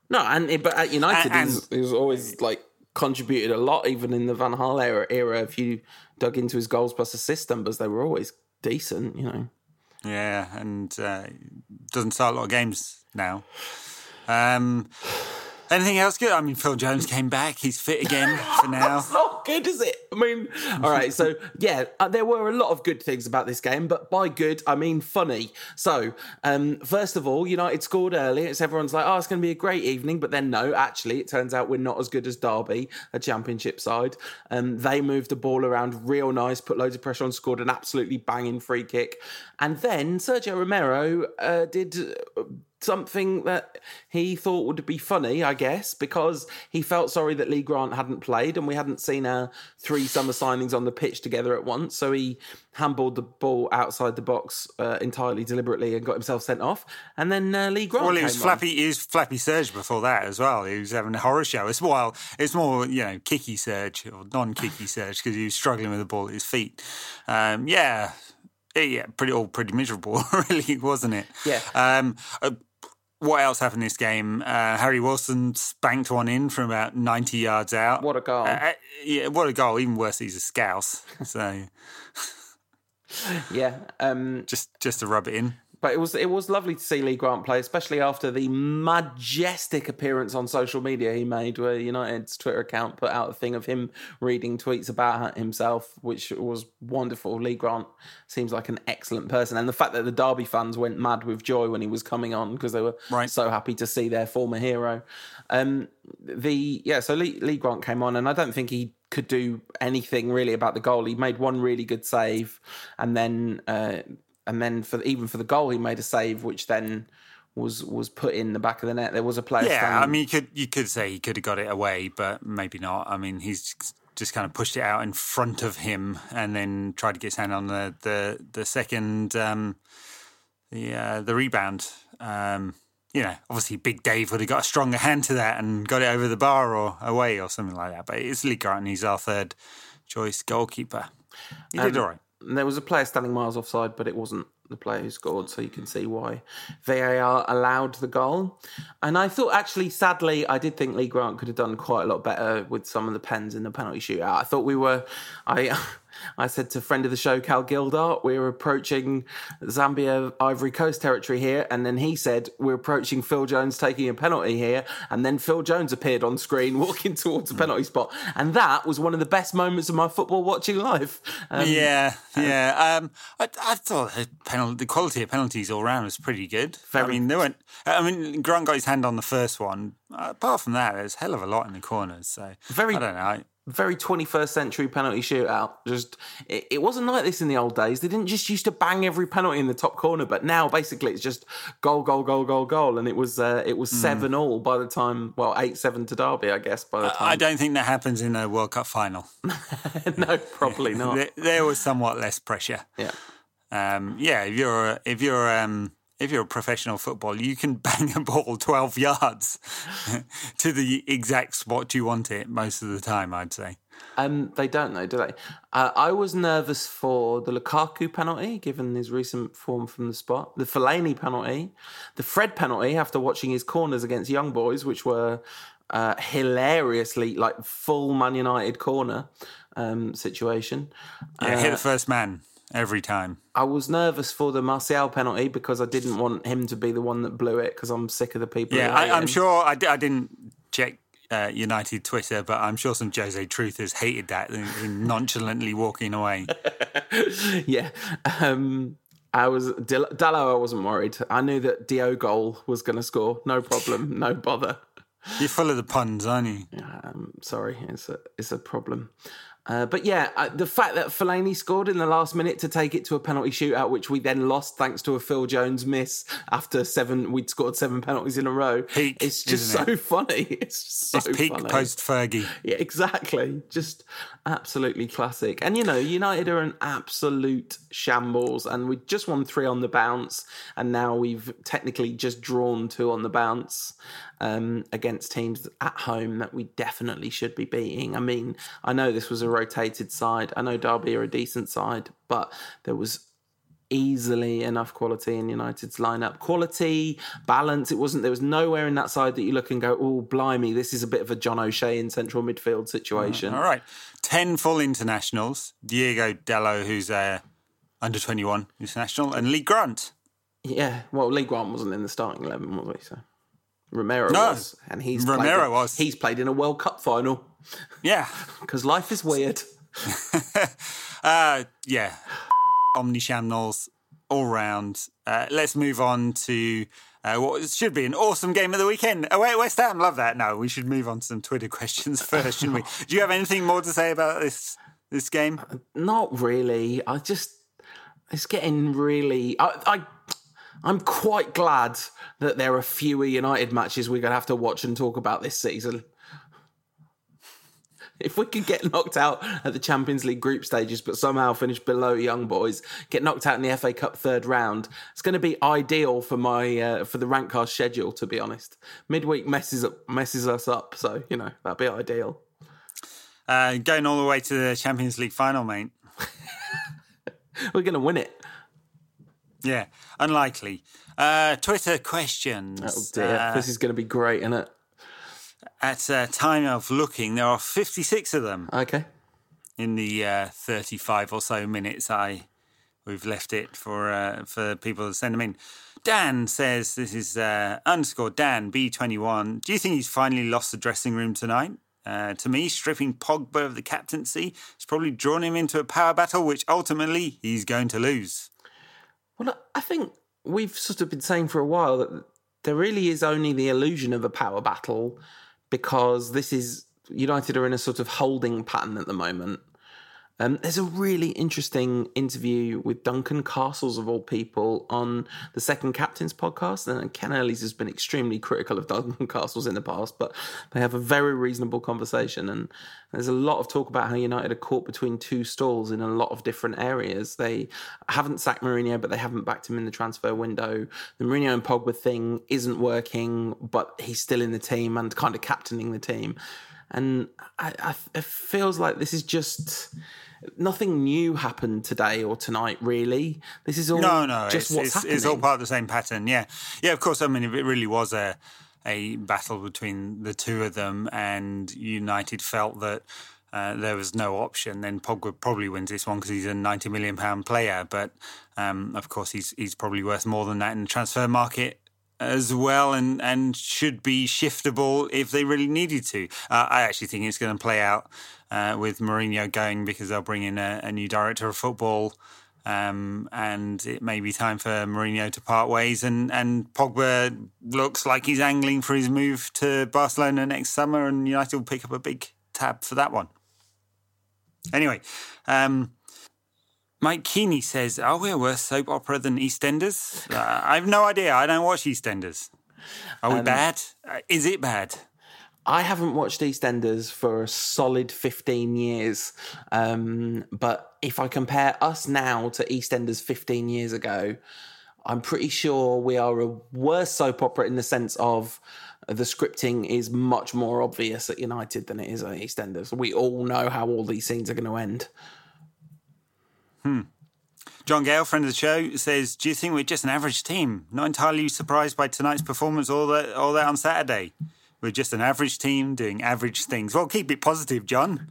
No, and but at United, And- he's, he's always like contributed a lot, even in the Van Gaal era. era if you dug into his goals plus assist numbers, they were always decent. You know. Yeah, and uh, doesn't start a lot of games now. Um, anything else good? I mean, Phil Jones came back. He's fit again for [LAUGHS] now. It's not good, is it? I mean, all right. So yeah, uh, there were a lot of good things about this game, but by good I mean funny. So um, first of all, United scored early. It's everyone's like, oh, it's going to be a great evening, but then no, actually, it turns out we're not as good as Derby, a Championship side. Um, they moved the ball around real nice, put loads of pressure on, scored an absolutely banging free kick, and then Sergio Romero uh, did. Uh, something that he thought would be funny, I guess, because he felt sorry that Lee Grant hadn't played and we hadn't seen our three summer signings on the pitch together at once. So he handballed the ball outside the box uh, entirely deliberately and got himself sent off. And then uh, Lee Grant Well, he was on. flappy. He was flappy Serge before that as well. He was having a horror show. It's while it's more you know kicky Serge or non-kicky Serge because he was struggling with the ball at his feet. Um, yeah, yeah, pretty all pretty miserable, [LAUGHS] really, wasn't it? Yeah. Um, uh, what else happened in this game? Uh, Harry Wilson spanked one in from about ninety yards out. What a goal. Uh, yeah, what a goal! Even worse, he's a scouse. So [LAUGHS] Yeah. Um, [LAUGHS] just just to rub it in. But it was it was lovely to see Lee Grant play, especially after the majestic appearance on social media he made, where United's Twitter account put out a thing of him reading tweets about himself, which was wonderful. Lee Grant seems like an excellent person, and the fact that the Derby fans went mad with joy when he was coming on because they were Right. so happy to see their former hero. Um, the yeah, so Lee, Lee Grant came on, and I don't think he could do anything really about the goal. He made one really good save, and then uh, and then for even for the goal, he made a save, which then was was put in the back of the net. There was a player. Yeah, standing- I mean, you could you could say he could have got it away, but maybe not. I mean, he's just kind of pushed it out in front of him and then tried to get his hand on the the the second um, the uh, the rebound. Um, you know, obviously, Big Dave would have got a stronger hand to that and got it over the bar or away or something like that. But it's Lee Grant, and he's our third choice goalkeeper. He did all right. There was a player standing miles offside, but it wasn't the player who scored, so you can see why VAR allowed the goal. And I thought, actually, sadly, I did think Lee Grant could have done quite a lot better with some of the pens in the penalty shootout. I thought we were, I. [LAUGHS] I said to friend of the show, Cal Gildart, we're approaching Zambia Ivory Coast territory here. And then he said, We're approaching Phil Jones taking a penalty here. And then Phil Jones appeared on screen [LAUGHS] walking towards the penalty spot. And that was one of the best moments of my football watching life. Um, Yeah, yeah. Um, I, I thought the, penalty, the quality of penalties all round was pretty good. I mean, they weren't. I mean, Grant got his hand on the first one. Apart from that, there's a hell of a lot in the corners. So Very- I don't know. Very 21st century penalty shootout. Just it, it wasn't like this in the old days. They didn't just used to bang every penalty in the top corner, but now basically it's just goal, goal, goal, goal, goal, and it was uh, it was seven all by the time. Well, eight seven to Derby, I guess. By the time I don't think that happens in a World Cup final. [LAUGHS] no, probably [LAUGHS] not. there, there was somewhat less pressure. Yeah. Um, yeah, if you're if you're um, if you're a professional footballer, you can [LAUGHS] bang a ball twelve yards [LAUGHS] to the exact spot you want it most of the time. I'd say. Um, they don't though, do they? Uh, I was nervous for the Lukaku penalty, given his recent form from the spot. The Fellaini penalty, the Fred penalty after watching his corners against Young Boys, which were uh, hilariously like full Man United corner um, situation. Yeah, Uh, hit the first man every time. I was nervous for the Martial penalty because I didn't want him to be the one that blew it because I'm sick of the people. Yeah, I, I'm sure. I, I didn't check uh, United Twitter, but I'm sure some Jose truthers hated that and nonchalantly walking away. [LAUGHS] yeah. Um, I was Dal- Dalot. I wasn't worried. I knew that Dio goal was going to score. No problem. No bother. You're full of the puns, aren't you? Um, sorry, it's a it's a problem. Uh, but yeah, uh, the fact that Fellaini scored in the last minute to take it to a penalty shootout, which we then lost thanks to a Phil Jones miss after seven, we'd scored seven penalties in a row. Peak, [LAUGHS] it's just so isn't funny. It's just so It's peak funny. post Fergie. Yeah, exactly. Just absolutely classic. And you know, United are an absolute shambles, and we just won three on the bounce, and now we've technically just drawn two on the bounce um, against teams at home that we definitely should be beating. I mean, I know this was a rotated side. I know Derby are a decent side, but there was easily enough quality in United's lineup. Quality, balance. It wasn't. There was nowhere in that side that you look and go, "Oh, blimey, this is a bit of a John O'Shea in central midfield situation." All right. 10 full internationals. Diogo Dalot, who's uh, under 21 international, and Lee Grant. Yeah. Well, Lee Grant wasn't in the starting eleven, was he? So Romero No. was, and he's Romero played was. He's played in a World Cup final Yeah. [LAUGHS] because life is weird. [LAUGHS] Uh, yeah. Omnichannels all round. Uh, let's move on to uh, what should be an awesome game of the weekend. Oh, wait, West Ham. Love that. No, we should move on to some Twitter [LAUGHS] questions first, shouldn't we? Do you have anything more to say about this this game? Not really. I just it's getting really. I, I I'm quite glad that there are fewer United matches we're gonna have to watch and talk about this season. If we could get knocked out at the Champions League group stages, but somehow finish below Young Boys, get knocked out in the FA Cup third round, it's going to be ideal for my uh, for the Rankcast schedule. To be honest, midweek messes up messes us up, so you know that'd be ideal. Uh, going all the way to the Champions League final, mate. [LAUGHS] We're going to win it. Yeah, unlikely. Uh, Twitter questions. Oh dear, Uh, this is going to be great, isn't it? at uh, time of looking, there are 56 of them Okay. in the uh, 35 or so minutes I we've left it for uh, for people to send them in. Dan says this is uh, underscore Dan B21. Do you think he's finally lost the dressing room tonight? Uh, to me, stripping Pogba of the captaincy has probably drawn him into a power battle, which ultimately he's going to lose. Well, I think we've sort of been saying for a while that there really is only the illusion of a power battle because this is United are in a sort of holding pattern at the moment. Um, there's a really interesting interview with Duncan Castles, of all people, on the Second Captains podcast. And Ken Early's has been extremely critical of [LAUGHS] Duncan Castles in the past, but they have a very reasonable conversation. And there's a lot of talk about how United are caught between two stalls in a lot of different areas. They haven't sacked Mourinho, but they haven't backed him in the transfer window. The Mourinho and Pogba thing isn't working, but he's still in the team and kind of captaining the team. And I, I, it feels like this is just nothing new happened today or tonight. Really, this is all No, no, just it's, what's it's, happening. it's all part of the same pattern. Yeah, yeah. Of course, I mean, if it really was a a battle between the two of them, and United felt that uh, there was no option, then Pogba probably wins this one because he's a ninety million pound player. But um, of course, he's he's probably worth more than that in the transfer market as well and and should be shiftable if they really needed to. Uh, I actually think it's going to play out uh, with Mourinho going because they'll bring in a, a new director of football. Um, and it may be time for Mourinho to part ways. And, and Pogba looks like he's angling for his move to Barcelona next summer, and United will pick up a big tab for that one. Anyway, um, Mike Keeney says, Are we a worse soap opera than EastEnders? Uh, I have no idea. I don't watch EastEnders. Are we bad? Uh, is it bad? I haven't watched EastEnders for a solid 15 years. Um, but if I compare us now to EastEnders 15 years ago, I'm pretty sure we are a worse soap opera in the sense of the scripting is much more obvious at United than it is at EastEnders. We all know how all these scenes are going to end. John Gale, friend of the show, says, "Do you think we're just an average team? Not entirely surprised by tonight's performance or that or that on Saturday. We're just an average team doing average things. Well, keep it positive, John.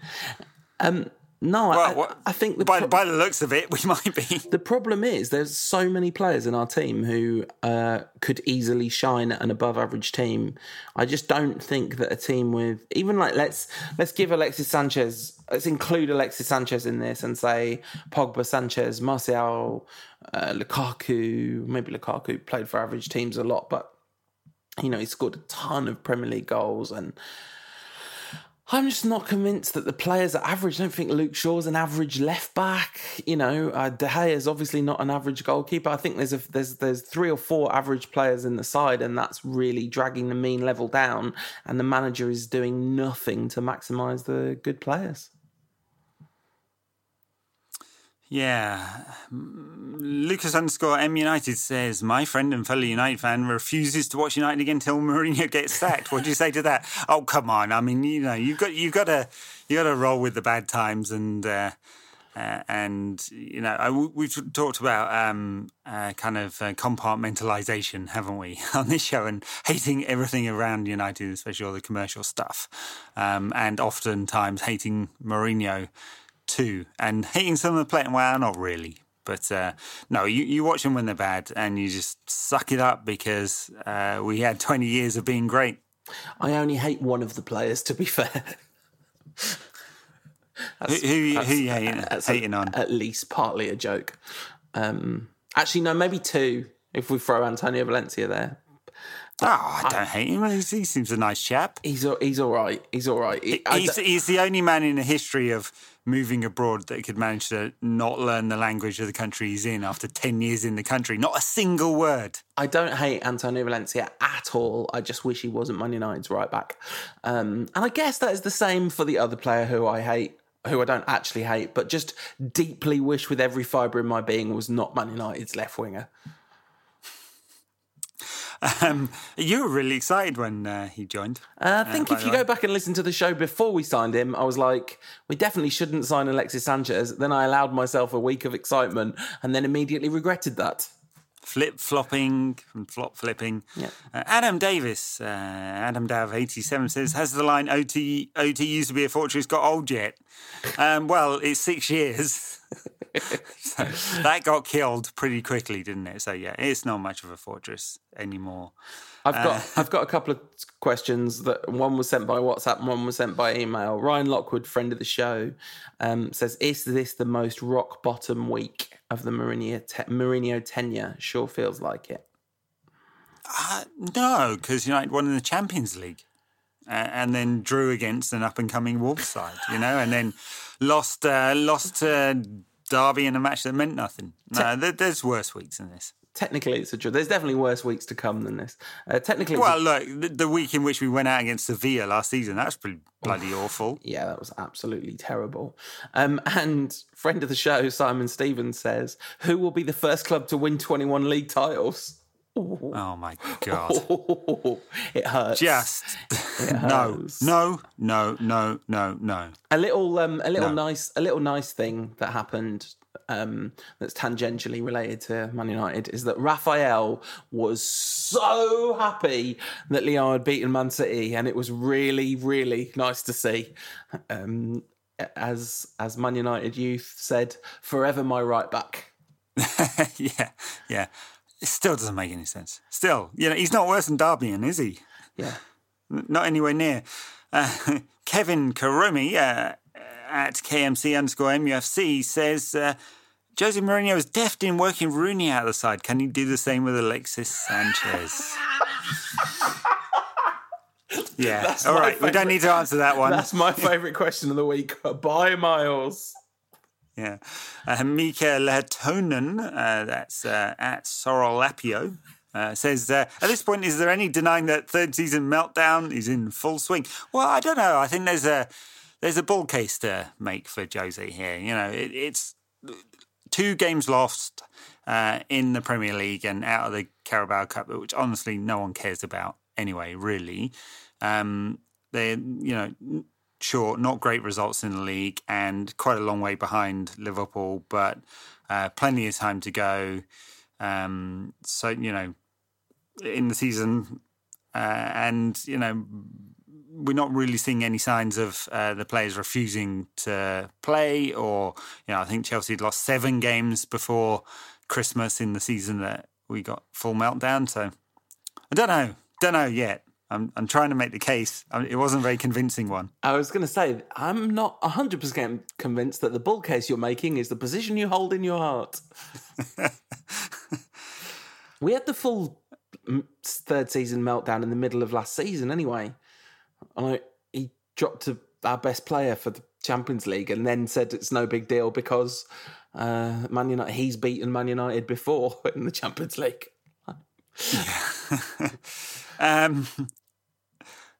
Um, No, I, Well, what- I think the by, pro- by the looks of it, [LAUGHS] we might be. The problem is there's so many players in our team who uh, could easily shine at an above average team. I just don't think that a team with even like let's let's give Alexis Sanchez let's include Alexis Sanchez in this and say Pogba, Sanchez, Martial, uh, Lukaku. Maybe Lukaku played for average teams a lot, but You know, he scored a ton of Premier League goals and I'm just not convinced that the players are average. I don't think Luke Shaw's an average left back. You know, uh, De Gea is obviously not an average goalkeeper. I think there's a, there's there's three or four average players in the side, and that's really dragging the mean level down. And the manager is doing nothing to maximise the good players. Yeah. Lucas underscore M United says, My friend and fellow United fan refuses to watch United again until [LAUGHS] Mourinho gets sacked. what do you say to that? Oh, come on. I mean, you know, you've got you've got to you've got to roll with the bad times and uh, uh, and you know I, we've talked about um, uh, kind of uh, compartmentalization, haven't we, [LAUGHS] on this show, and hating everything around United, especially all the commercial stuff, um, and oftentimes hating Mourinho too, and [LAUGHS] hating some of the players. Well, not really, but uh, no, you, you watch them when they're bad, and you just suck it up because uh, we had twenty years of being great. I only hate one of the players, to be [LAUGHS] fair. who, who, who you hating, hating on? At least partly a joke. Um, actually, no, maybe two. If we throw Antonio Valencia there, Oh, I don't hate him. He seems a nice chap. He's he's all right. He's all right. He, he's, he's the only man in the history of moving abroad that could manage to not learn the language of the country he's in after 10 years in the country. Not a single word. I don't hate Antonio Valencia at all. I just wish he wasn't Man United's right back. Um, and I guess that is the same for the other player who I hate, who I don't actually hate, but just deeply wish with every fibre in my being was not Man United's left winger. Um, you were really excited when uh, he joined. Uh, I think uh, if you go back and listen to the show before we signed him, I was like, we definitely shouldn't sign Alexis Sanchez. Then I allowed myself a week of excitement and then immediately regretted that. Flip flopping and flop flipping. Yeah. Uh, Adam Davis, uh, Adam Dav eighty seven says, has the line OT OT used to be a fortress got old yet? Um, well, it's six years. [LAUGHS] so that got killed pretty quickly, didn't it? So yeah, it's not much of a fortress anymore. I've got uh, I've got a couple of questions that one was sent by WhatsApp, and one was sent by email. Ryan Lockwood, friend of the show, um, says, "Is this the most rock bottom week of the Mourinho, te- Mourinho tenure? Sure feels like it." Uh, no, because United won in the Champions League, uh, and then drew against an up and coming Wolves side, you know, and then lost uh, lost to Derby in a match that meant nothing. No, there's worse weeks than this. Technically, it's a draw. There's definitely worse weeks to come than this. Uh, technically, well, a- look, the, the, week in which we went out against Sevilla last season, that's pretty bloody awful. Yeah, that was absolutely terrible. Um, and friend of the show, Simon Stevens says, "Who will be the first club to win 21 league titles?" Oh my god! [LAUGHS] it hurts. Just it [LAUGHS] hurts. no, no, no, no, no, no. A little, um, a little no. nice, a little nice thing that happened um, that's tangentially related to Man United is that Rafael was so happy that Lyon had beaten Man City, and it was really, really nice to see. Um, as as Man United youth said, "Forever my right back." [LAUGHS] yeah, yeah. It still doesn't make any sense. Still, you know, he's not worse than Darmian, is he? Yeah. Not anywhere near. Uh, [LAUGHS] Kevin Karumi uh, at KMC underscore MUFC says uh, Jose Mourinho is deft in working Rooney out of the side. Can he do the same with Alexis Sanchez? [LAUGHS] yeah. That's All right. Favorite, we don't need to answer that one. That's my favourite question of the week [LAUGHS] by miles. Yeah. Uh, Mika Lehtonen, uh, that's uh, at Sorolapio, uh, says, uh, at this point, is there any denying that third season meltdown is in full swing? Well, I don't know. I think there's a there's a bull case to make for Jose here. You know, it, it's two games lost uh, in the Premier League and out of the Carabao Cup, which honestly no one cares about anyway, really. Um, they, you know, sure, not great results in the league and quite a long way behind Liverpool, but uh, plenty of time to go. Um, so, you know, in the season, uh, and, you know, we're not really seeing any signs of uh, the players refusing to play, or, you know, I think Chelsea had lost seven games before Christmas in the season that we got full meltdown. So I don't know. Don't know yet. I'm, I'm trying to make the case. I mean, it wasn't a very convincing one. I was going to say, I'm not 100% convinced that the bull case you're making is the position you hold in your heart. [LAUGHS] we had the full third season meltdown in the middle of last season anyway. And he dropped to our best player for the Champions League and then said it's no big deal because uh, Man United he's beaten Man United before [LAUGHS] in the Champions League. [LAUGHS] um,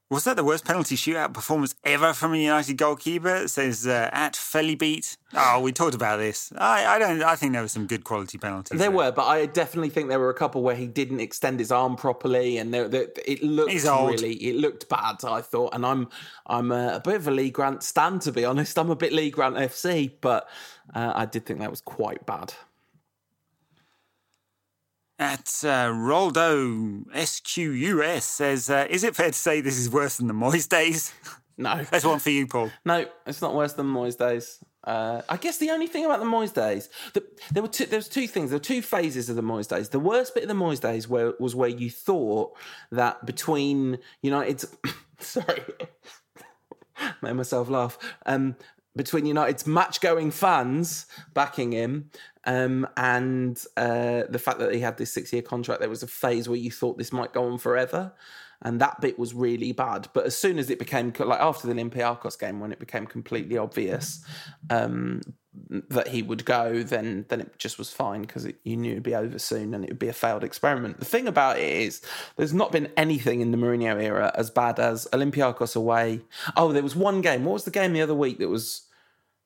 was that the worst penalty shootout performance ever from a United goalkeeper? It says uh, at Fellybeat. Oh, we talked about this. I, I don't. I think there were some good quality penalties. There, there, were, but I definitely think there were a couple where he didn't extend his arm properly, and there, there, it looked really, it looked bad. I thought, and I'm, I'm a, a, bit of a Lee Grant stand to be honest. I'm a bit Lee Grant FC, but uh, I did think that was quite bad. At uh, Roldo SQUS says, uh, "Is it fair to say this is worse than the Moyes days?" No, [LAUGHS] that's one for you, Paul. No, it's not worse than Moyes days. Uh, I guess the only thing about the Moyes days, the, there were two, there was two things. There were two phases of the Moyes days. The worst bit of the Moyes days where, was where you thought that between United's, [LAUGHS] sorry, [LAUGHS] made myself laugh. Um, between United's match-going fans backing him um, and uh, the fact that he had this six-year contract, there was a phase where you thought this might go on forever, and that bit was really bad. But as soon as it became like after the Olympiacos game, when it became completely obvious um, that he would go, then then it just was fine because you knew it'd be over soon and it would be a failed experiment. The thing about it is, there's not been anything in the Mourinho era as bad as Olympiacos away. Oh, there was one game. What was the game the other week that was?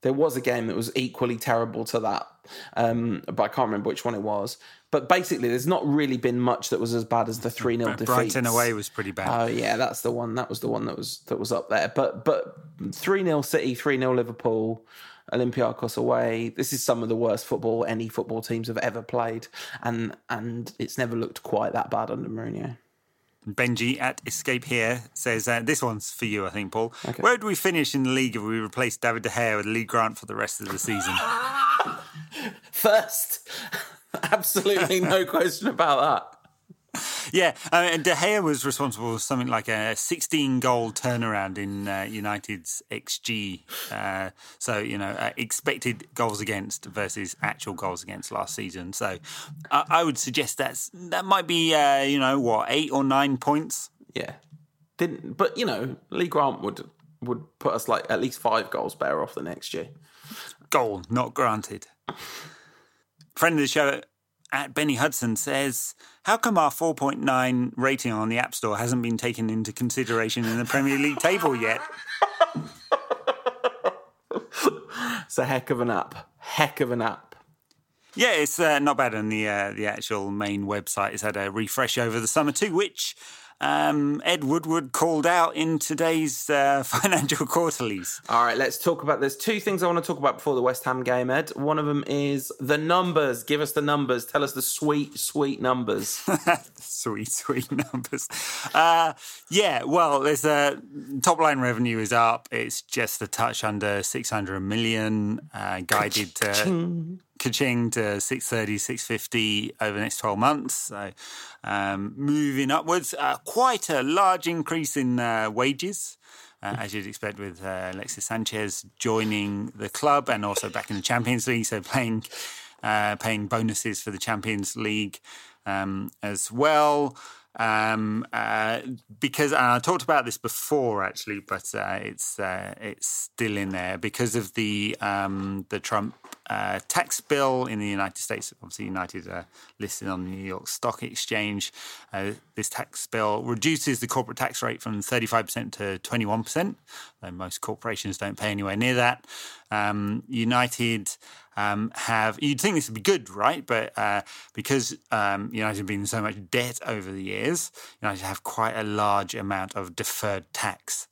There was a game that was equally terrible to that, um, but I can't remember which one it was. But basically, there's not really been much that was as bad as the three 0 defeat. Brighton away was pretty bad. Oh yeah, that's the one. That was the one that was that was up there. But but three 0 City, three 0 Liverpool. Olympiacos away. This is some of the worst football any football teams have ever played, and and it's never looked quite that bad under Mourinho. Benji at Escape here says, uh, This one's for you, I think, Paul. Okay. Where would we finish in the league if we replaced David De Gea with Lee Grant for the rest of the season? [LAUGHS] First. [LAUGHS] Absolutely no [LAUGHS] question about that. Yeah, I mean, De Gea was responsible for something like a 16 goal turnaround in uh, United's XG. Uh, so, you know, uh, expected goals against versus actual goals against last season. So I, I would suggest that's that might be, uh, you know, what, eight or nine points? Yeah. Didn't, but, you know, Lee Grant would would put us like at least five goals better off the next year. Goal, not granted. Friend of the show, at Benny Hudson says, How come our 4.9 rating on the App Store hasn't been taken into consideration in the Premier League table yet? [LAUGHS] it's a heck of an app. Heck of an app. Yeah, it's uh, not bad on the uh, the actual main website. It's had a refresh over the summer too, which um, Ed Woodward called out in today's uh, [LAUGHS] financial quarterlies. All right, let's talk about. There's two things I want to talk about before the West Ham game, Ed. One of them is the numbers. Give us the numbers. Tell us the sweet, sweet numbers. [LAUGHS] sweet, sweet [LAUGHS] numbers. Uh, yeah, well, there's a top line revenue is up. It's just a touch under 600 million, uh, guided to Kaching to 630, 650 over the next 12 months. So um, moving upwards. Uh, quite a large increase in uh, wages. Uh, as you'd expect with uh, Alexis Sanchez joining the club and also back in the Champions League, so playing uh, paying bonuses for the Champions League um, as well. Um, uh, because I talked about this before actually, but uh, it's uh, it's still in there because of the um, the Trump uh, tax bill in the United States. Obviously, United are listed on the New York Stock Exchange. Uh, this tax bill reduces the corporate tax rate from thirty five percent to twenty one percent. Though most corporations don't pay anywhere near that. Um, United um, have you'd think this would be good, right? But uh, because um, United have been in so much debt over the years, United have quite a large amount of deferred tax.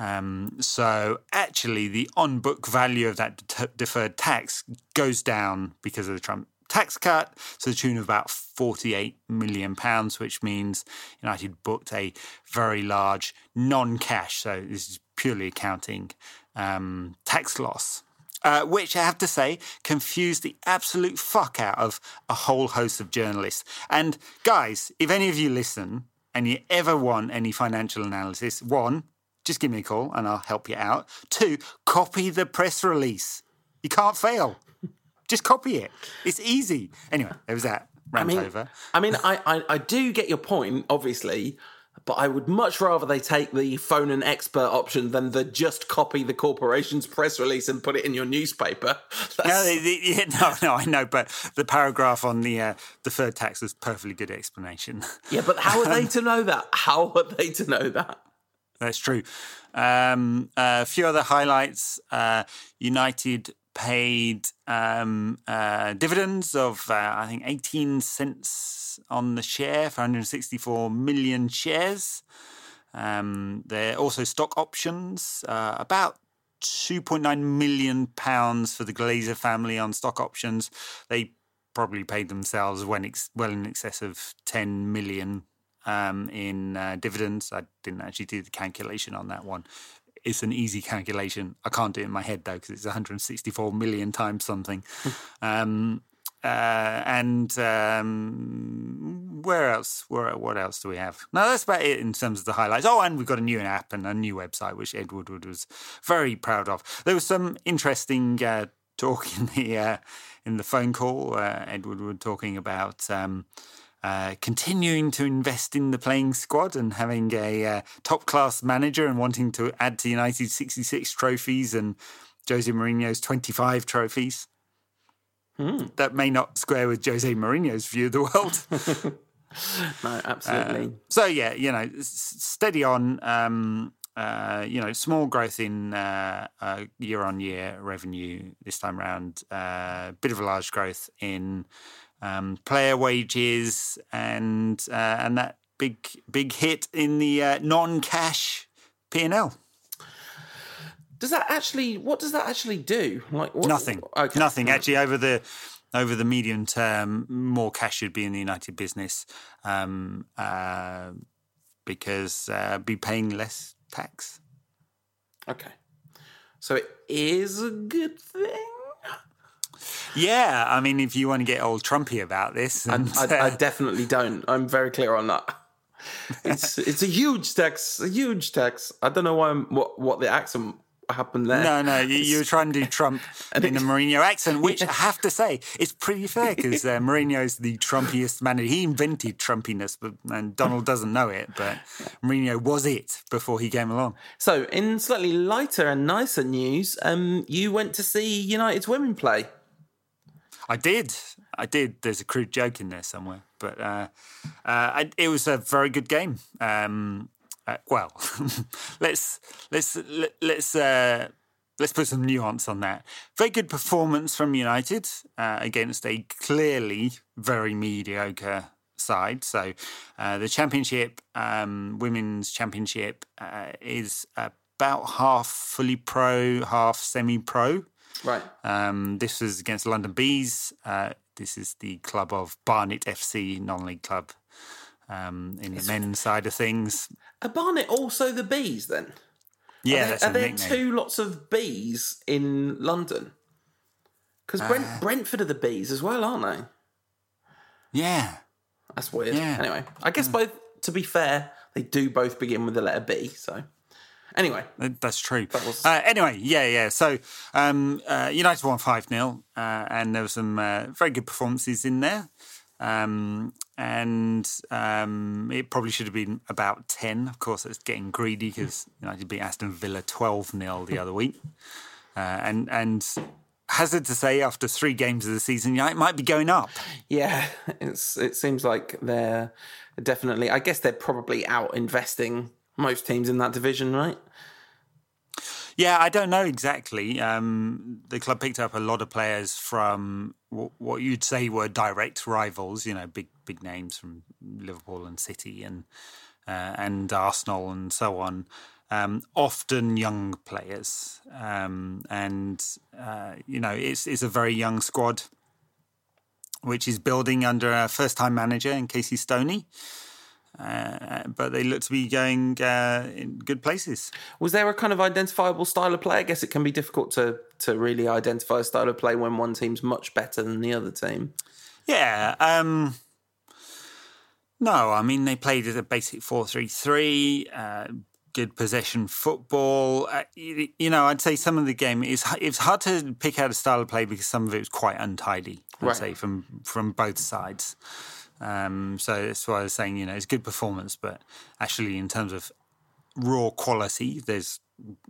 Um, so actually, the on-book value of that de- deferred tax goes down because of the Trump tax cut to the tune of about 48 million pounds, which means United booked a very large non-cash. So this is purely accounting um, tax loss uh, which I have to say confused the absolute fuck out of a whole host of journalists. And guys, if any of you listen and you ever want any financial analysis, one, just give me a call and I'll help you out. Two, copy the press release. You can't fail. Just copy it. It's easy. Anyway, there was that. rant mean, over. I mean, I, I, I do get your point, obviously, but I would much rather they take the phone an expert option than the just copy the corporation's press release and put it in your newspaper. [LAUGHS] No, That's- the, the, yeah, [LAUGHS] no, no, I know, but the paragraph on the uh, deferred tax was perfectly good explanation. yeah, but how are they [LAUGHS] to know that? How are they to know that? That's true. Um, a few other highlights. Uh, United paid um, uh, dividends of, uh, I think, 18 cents on the share for 164 million shares. Um, there are also stock options, uh, about 2.9 million pounds for the Glazer family on stock options. They probably paid themselves well in excess of 10 million um, in uh, dividends. I didn't actually do the calculation on that one. It's an easy calculation. I can't do it in my head though because it's 164 million times something. [LAUGHS] um, uh, and um, where else? Where, what else do we have? No, that's about it in terms of the highlights. Oh, and we've got a new app and a new website, which Ed Woodward was very proud of. There was some interesting uh, talk [LAUGHS] in the uh, in the phone call. Uh, Ed Woodward talking about. Um, uh, continuing to invest in the playing squad and having a uh, top class manager and wanting to add to United's 66 trophies and Jose Mourinho's 25 trophies. That may not square with Jose Mourinho's view of the world. [LAUGHS] No, absolutely. so yeah, you know, steady on. Um, uh, you know, small growth in uh, uh, year-on-year revenue this time round. A bit of a large growth in um, player wages, and uh, and that big big hit in the uh, non-cash P and L. does that actually? What does that actually do? Like what, Nothing. Okay. Nothing. Actually, over the over the medium term, more cash should be in the United business um, uh, because uh, be paying less tax. Okay. So it is a good thing. Yeah, I mean, if you want to get old Trumpy about this, and, I, uh, I definitely don't. I'm very clear on that. It's [LAUGHS] it's a huge tax, a huge tax. I don't know why I'm, what what the accent happened there. no, no, you, you were trying to do Trump [LAUGHS] in a Mourinho accent, [LAUGHS] which I have to say is pretty fair because uh, Mourinho's the Trumpiest manager. He invented Trumpiness, but and Donald doesn't know it, but Mourinho was it before he came along. So, in slightly lighter and nicer news, um, you went to see United's women play. I did. I did. There's a crude joke in there somewhere, but uh, uh, it was a very good game. Um, uh, well, [LAUGHS] let's let's let, let's uh, let's put some nuance on that. Very good performance from United uh, against a clearly very mediocre side. So uh, the championship, um, women's championship, is about half fully pro, half semi-pro. Right. Um, this was against the London Bees. Uh, this is the club of Barnet FC, non-league club, um, in the men's side of things. Are Barnet also the bees then? Yeah, are there, are there two lots of bees in London? Because Brent, Uh. Brentford are the bees as well, aren't they? Yeah, That's weird. Yeah. Anyway, I guess both. To be fair, they do both begin with the letter B. So, anyway, that's true. was- Uh, anyway, yeah, yeah. So um, uh, United won 5 0, uh, and there were some uh, very good performances in there. Um, and um, it probably should have been about 10. Of course, it's getting greedy because United beat Aston Villa 12 0 the other week. Uh, and, and hazard to say, after three games of the season, United might be going up. yeah, [LAUGHS] it's it seems like they're definitely. I guess they're probably out investing most teams in that division, right? Yeah, I don't know exactly. Um, the club picked up a lot of players from what, what you'd say were direct rivals. You know, big big names from Liverpool and City and uh, and Arsenal and so on. Um, often young players, um, and uh, you know, it's it's a very young squad, which is building under a first time manager in Casey Stoney. Uh, but they look to be going uh, in good places. Was there a kind of identifiable style of play? I guess it can be difficult to to really identify a style of play when one team's much better than the other team. Yeah. Um, no, I mean they played at a basic four three three. Uh, good possession football. Uh, you, you, know, I'd say some of the game is it's hard to pick out a style of play because some of it was quite untidy. I'd right. say from from both sides. Um, so that's why I was saying, you know, it's good performance, but actually, in terms of raw quality, there's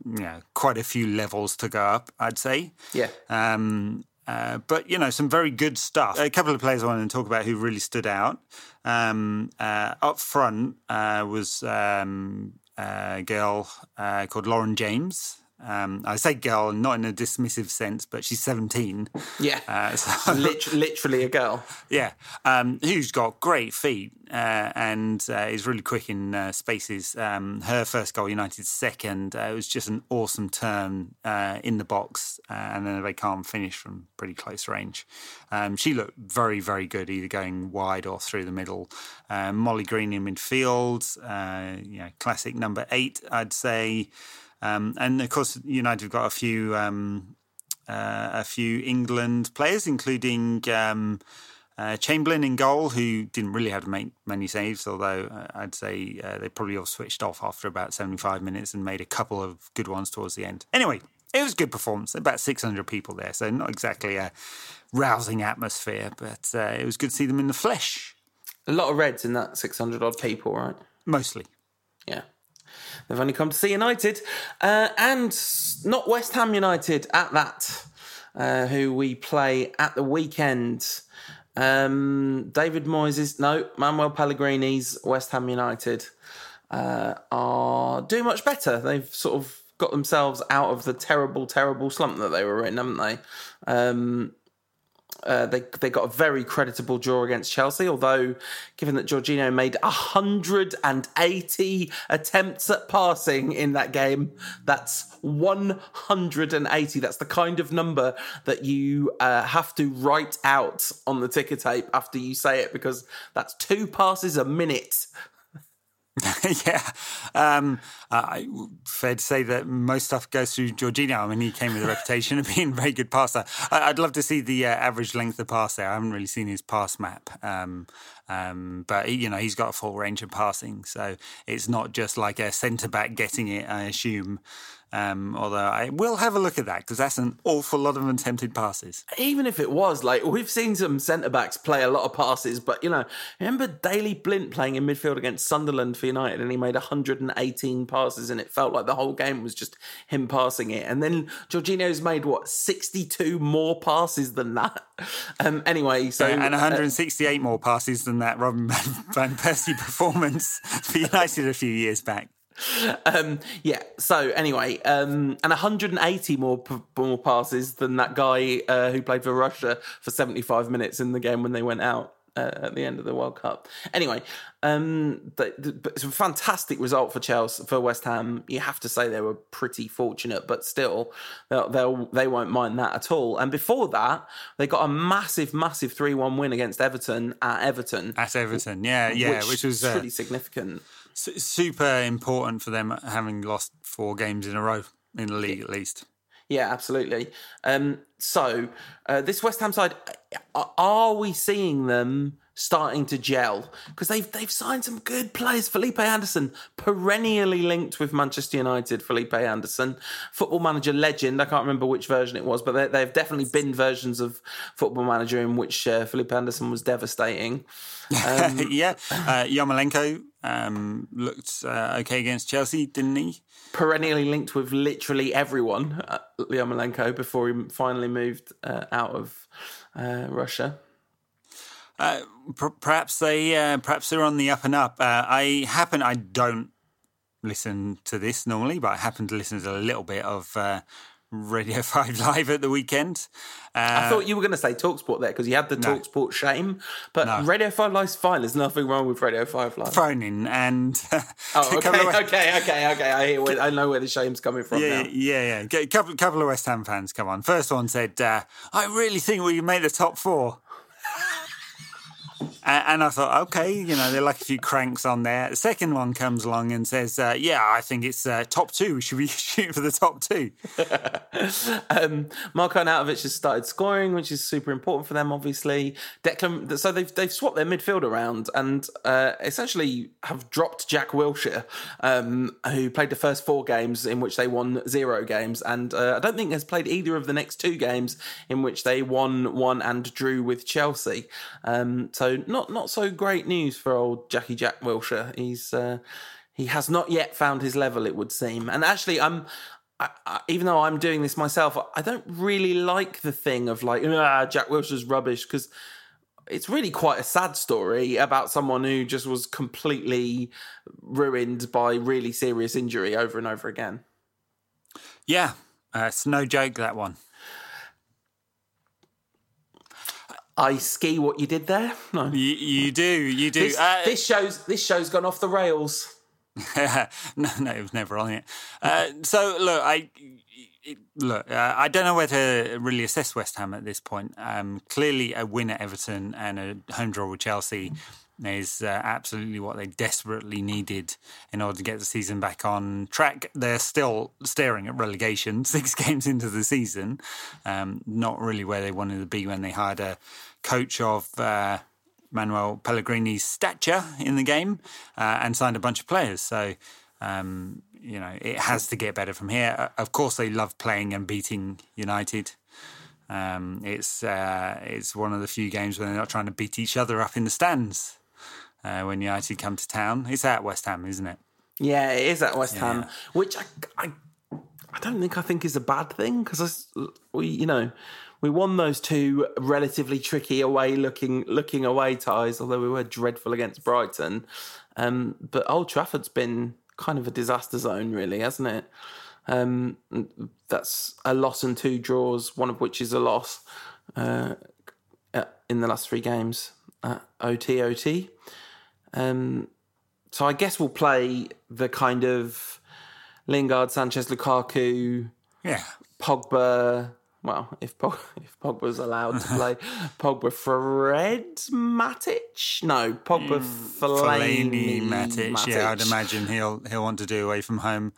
you know quite a few levels to go up. I'd say. Yeah. Um, uh, but you know some very good stuff. A couple of players I wanted to talk about who really stood out. Um, uh, up front uh, was um, a girl uh, called Lauren James. Um, I say girl, not in a dismissive sense, but she's 17. Yeah. Uh, [LAUGHS] so, literally a girl. Yeah. Um, who's got great feet uh, and uh, is really quick in uh, spaces. Um, her first goal, United second, uh, it was just an awesome turn uh, in the box and then they can't finish from pretty close range. Um, she looked very, very good, either going wide or through the middle. Molly Green in midfield, you know, classic number eight, I'd say. Um, and of course, United have got a few um, uh, a few England players, including um, uh, Chamberlain in goal, who didn't really have to make many saves. Although uh, I'd say uh, they probably all switched off after about seventy five minutes and made a couple of good ones towards the end. Anyway, it was a good performance. About six hundred people there, so not exactly a rousing atmosphere, but uh, it was good to see them in the flesh. A lot of Reds in that six hundred odd people, right? Mostly. Yeah. They've only come to see United uh, and not West Ham United at that, uh, who we play at the weekend. Um, David Moyes' no, Manuel Pellegrini's West Ham United uh, are doing much better. They've sort of got themselves out of the terrible, terrible slump that they were in, haven't they? Um, uh, they they got a very creditable draw against Chelsea. Although, given that Jorginho made hundred and eighty attempts at passing in that game, that's one hundred and eighty. That's the kind of number that you uh, have to write out on the ticker tape after you say it, because that's two passes a minute [LAUGHS] yeah, um, uh, fair to say that most stuff goes through Jorginho. I mean, he came with a reputation of [LAUGHS] being a very good passer. I, would love to see the uh, average length of pass there. I haven't really seen his pass map, um, um, but he, you know he's got a full range of passing, so it's not just like a centre back getting it. I assume. Um, although I will have a look at that because that's an awful lot of attempted passes. Even if it was, like, we've seen some centre backs play a lot of passes, but you know, remember Daley Blind playing in midfield against Sunderland for United and he made 118 passes and it felt like the whole game was just him passing it. And then Jorginho's made what, 62 more passes than that? [LAUGHS] Um, anyway, so. Yeah, and 168 uh, more passes than that Robin [LAUGHS] Van Persie performance for United a few years back. Um, yeah. So anyway, um, and 180 more more passes than that guy uh, who played for Russia for 75 minutes in the game when they went out. Uh, at the end of the World Cup. Anyway, um, the, the, it's a fantastic result for Chelsea for West Ham. You have to say they were pretty fortunate, but still, they'll, they'll they won't mind that at all. And before that, they got a massive, massive three-one win against Everton at Everton. At Everton, yeah, yeah, which, which was uh, pretty significant super important for them having lost four games in a row in the league, at least. Yeah, absolutely. Um, so, uh, this West Ham side, are we seeing them starting to gel because they've they've signed some good players. Felipe Anderson, perennially linked with Manchester United. Felipe Anderson, football manager legend. I can't remember which version it was, but there, have definitely been versions of Football Manager in which uh, Felipe Anderson was devastating. [LAUGHS] Um, yeah, uh, Yarmolenko um, looked uh, okay against Chelsea, didn't he? Perennially linked with literally everyone, uh, Yarmolenko, before he finally moved uh, out of uh, Russia. Uh, perhaps they uh, perhaps they're on the up and up. Uh, I happen I don't listen to this normally, but I happen to listen to a little bit of uh, Radio [LAUGHS] Five Live at the weekend. I thought you were going to say Talksport there because you had the no. Talksport shame, but no. Radio Five Live's fine. There's nothing wrong with Radio Five Live. Phoning and [LAUGHS] oh, okay, okay, okay, okay. I hear. Where, I know where the shame's coming from. Yeah, now. yeah, yeah. A couple, couple of West Ham fans come on. First one said, uh, "I really think we make the top four. Yeah. And, I thought, okay, you know, they're like a few cranks on there. The second one comes along and says, uh, yeah, I think it's uh, top two. We should be [LAUGHS] shooting for the top two. [LAUGHS] um, Marko Arnautovic has started scoring, which is super important for them, obviously. Declan, so they've they've swapped their midfield around and uh, essentially have dropped Jack Wilshere, um, who played the first four games in which they won zero games, and uh, I don't think has played either of the next two games in which they won one and drew with Chelsea. Um, so not not so great news for old Jackie Jack Wilshere. He's uh, he has not yet found his level, it would seem. And actually, I'm I, I, even though I'm doing this myself, I don't really like the thing of like ah, Jack Wilshere's rubbish because it's really quite a sad story about someone who just was completely ruined by really serious injury over and over again. Yeah, uh, it's no joke that one. I ski what you did there. No, you, you do, you do. This, uh, this show's this show's gone off the rails. [LAUGHS] no, no, it was never on it. Uh, so look, I look, uh, I don't know where to really assess West Ham at this point. Um, clearly, a win at Everton and a home draw with Chelsea is uh, absolutely what they desperately needed in order to get the season back on track. They're still staring at relegation [LAUGHS] six games into the season. Um, not really where they wanted to be when they hired a coach of uh, Manuel Pellegrini's stature in the game uh, and signed a bunch of players. So, um, you know, it has to get better from here. Uh, of course, they love playing and beating United. Um, it's uh, it's one of the few games where they're not trying to beat each other up in the stands uh, when United come to town. It's at West Ham, isn't it? Yeah, it is at West yeah. Ham, which I, I, I don't think I think is a bad thing because we, you know, we won those two relatively tricky away looking looking away ties, although we were dreadful against Brighton. Um, but Old Trafford's been kind of a disaster zone, really, hasn't it? Um, that's a loss and two draws, one of which is a loss uh, in the last three games. At OT OT. Um, so I guess we'll play the kind of Lingard, Sanchez, Lukaku, yeah, Pogba. Well, if Pog, [LAUGHS] if Pogba's allowed to play, [LAUGHS] Pogba, Fred, Matic. No, Pogba, mm, Fellaini, Matic. Matic. Yeah, I'd imagine he'll he'll want to do away from home.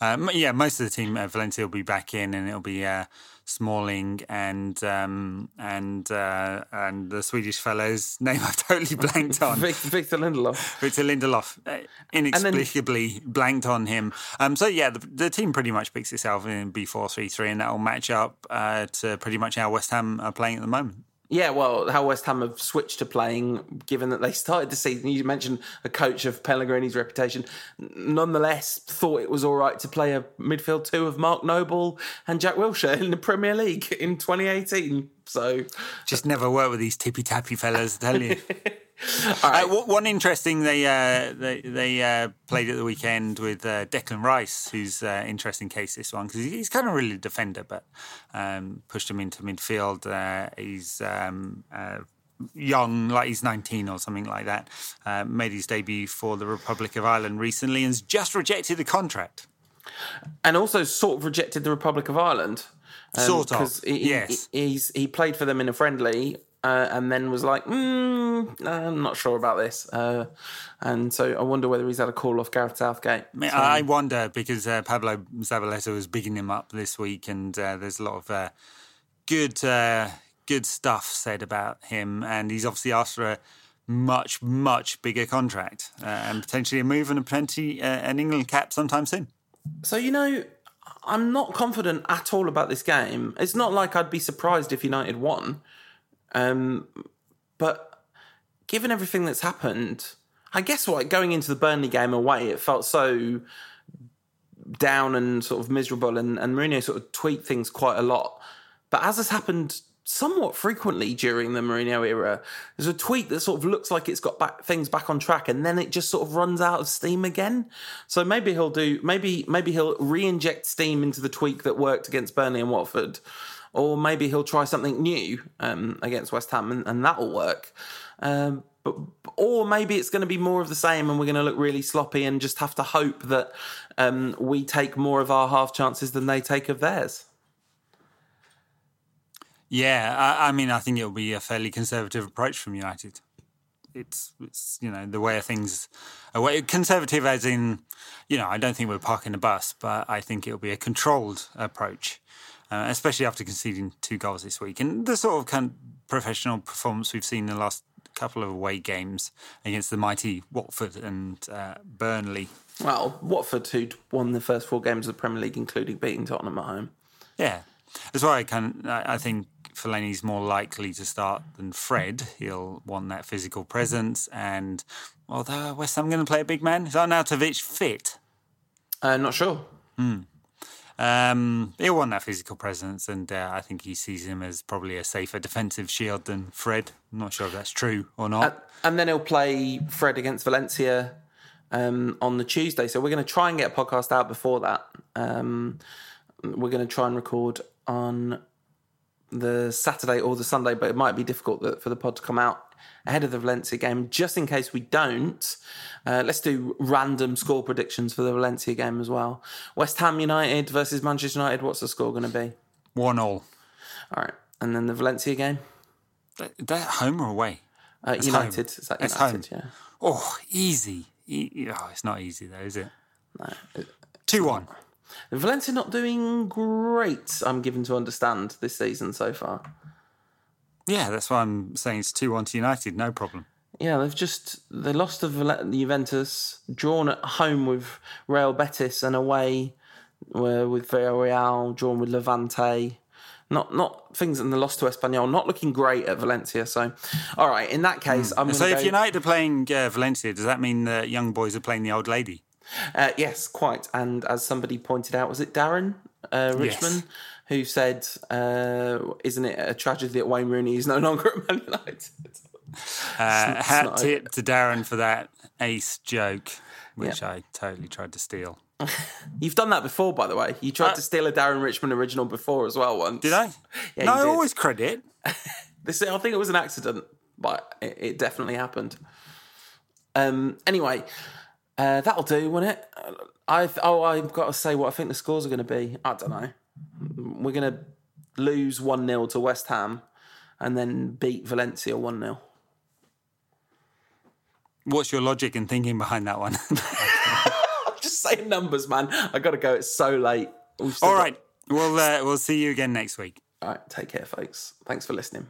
Um, yeah, most of the team, uh, Valencia will be back in, and it'll be uh, Smalling and um, and uh, and the Swedish fellow's [LAUGHS] name I've totally blanked on. Victor Lindelof. Victor Lindelof. Uh, inexplicably then, blanked on him. Um, so yeah, the, the, team pretty much picks itself in B four three three, and that will match up uh, to pretty much how West Ham are playing at the moment. Yeah, well, how West Ham have switched to playing, given that they started the season. You mentioned a coach of Pellegrini's reputation. Nonetheless, thought it was all right to play a midfield two of Mark Noble and Jack Wilshere in the Premier League in 2018. So just never work with these tippy tappy fellas, I tell you. [LAUGHS] Uh, one interesting they uh, they they uh, played at the weekend with uh, Declan Rice, who's uh, interesting case this one because he's kind of really a defender, but um, pushed him into midfield. Uh, he's um, young, like he's 19 or something like that. made his debut for the Republic of Ireland recently and's just rejected the contract. And also sort of rejected the Republic of Ireland. Um, sort of. He, yes. He, he's, he played for them in a friendly uh, and then was like, mm, I'm not sure about this. Uh, and so I wonder whether he's had a call off Gareth Southgate. I, so, I wonder because uh, Pablo Zabaleta was bigging him up this week, and uh, there's a lot of uh, good uh, good stuff said about him, and he's obviously asked for a much much bigger contract and potentially a move and a plenty an England cap sometime soon. So you know. I'm not confident at all about this game. It's not like I'd be surprised if United won. Um, but given everything that's happened, I guess what going into the Burnley game away, it felt so down and sort of miserable, and, and Mourinho sort of tweaked things quite a lot. But as has happened somewhat frequently during the Mourinho era, there's a tweak that sort of looks like it's got back, things back on track, and then it just sort of runs out of steam again. So maybe he'll do maybe maybe he'll re-inject steam into the tweak that worked against Burnley and Watford or maybe he'll try something new um, against West Ham and, and that'll work. Um, but or maybe it's going to be more of the same, and we're going to look really sloppy and just have to hope that um, we take more of our half chances than they take of theirs. Yeah, I, I mean, I think it'll be a fairly conservative approach from United. it's it's you know the way of things. Way, conservative, as in, you know, I don't think we're parking the bus, but I think it'll be a controlled approach, uh, especially after conceding two goals this week and the sort of kind of professional performance we've seen in the last couple of away games against the mighty Watford and uh, Burnley. Well, Watford who'd won the first four games of the Premier League, including beating Tottenham at home. Yeah, that's why I can. I think Fellaini's more likely to start than Fred. He'll want that physical presence, and although West Ham going to play a big man, is Arnautovic fit? Uh, not sure. Hmm. Um, he'll want that physical presence, and uh, I think he sees him as probably a safer defensive shield than Fred. I'm not sure if that's true or not. And then he'll play Fred against Valencia um, on the Tuesday. So we're going to try and get a podcast out before that. Um, we're going to try and record on the Saturday or the Sunday, but it might be difficult for the pod to come out ahead of the Valencia game. Just in case we don't, uh, let's do random score predictions for the Valencia game as well. West Ham United versus Manchester United. What's the score going to be? One all. All right, and then the Valencia game. They're home or away? Uh, United. Home. Is that United? It's home. Yeah. Oh, easy. E- oh, it's not easy though, is it? No. Two one. Valencia not doing great, I'm given to understand, this season so far. Yeah, that's why I'm saying it's 2 1 to United, no problem. Yeah, they've just they lost to the Juventus, drawn at home with Real Betis, and away with Villarreal, drawn with Levante. Not not things in the loss to Espanyol, not looking great at Valencia. So, all right, in that case, mm. I'm. So, if go... United are playing uh, Valencia, does that mean the young boys are playing the old lady? Uh, yes, quite. And as somebody pointed out, was it Darren uh, Richmond yes. who said, uh, "Isn't it a tragedy that Wayne Rooney is no longer at Man United?" Uh, hat tip to Darren for that ace joke, which I totally tried to steal. [LAUGHS] You've done that before, by the way. You tried uh, to steal a Darren Richmond original before as well once. Did I? Yeah, no, I always credit. [LAUGHS] this, I think it was an accident, but it, it definitely happened. Um, anyway, uh, that'll do, won't it? I oh, I've got to say what I think the scores are going to be. I don't know. We're going to lose one 0 to West Ham, and then beat Valencia one 0 What's your logic and thinking behind that one? [LAUGHS] I'm just saying numbers, man. I got to go. It's so late. All right, got... we'll uh, we'll see you again next week. All right, take care, folks. Thanks for listening.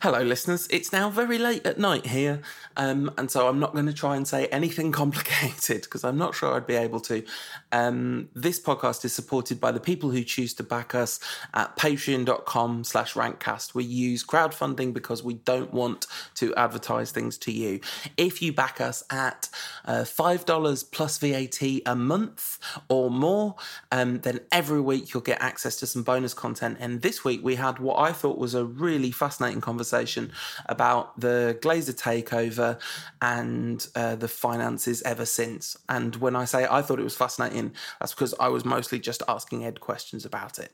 Hello, listeners. It's now very late at night here, um, and so I'm not going to try and say anything [LAUGHS] complicated because I'm not sure I'd be able to. Um, this podcast is supported by the people who choose to back us at patreon.com slash rankcast. We use crowdfunding because we don't want to advertise things to you. If you back us at uh, $5 plus VAT a month or more, um, then every week you'll get access to some bonus content. And this week we had what I thought was a really fascinating conversation conversation about the Glazer takeover and uh, the finances ever since. And when I say I thought it was fascinating, that's because I was mostly just asking Ed questions about it.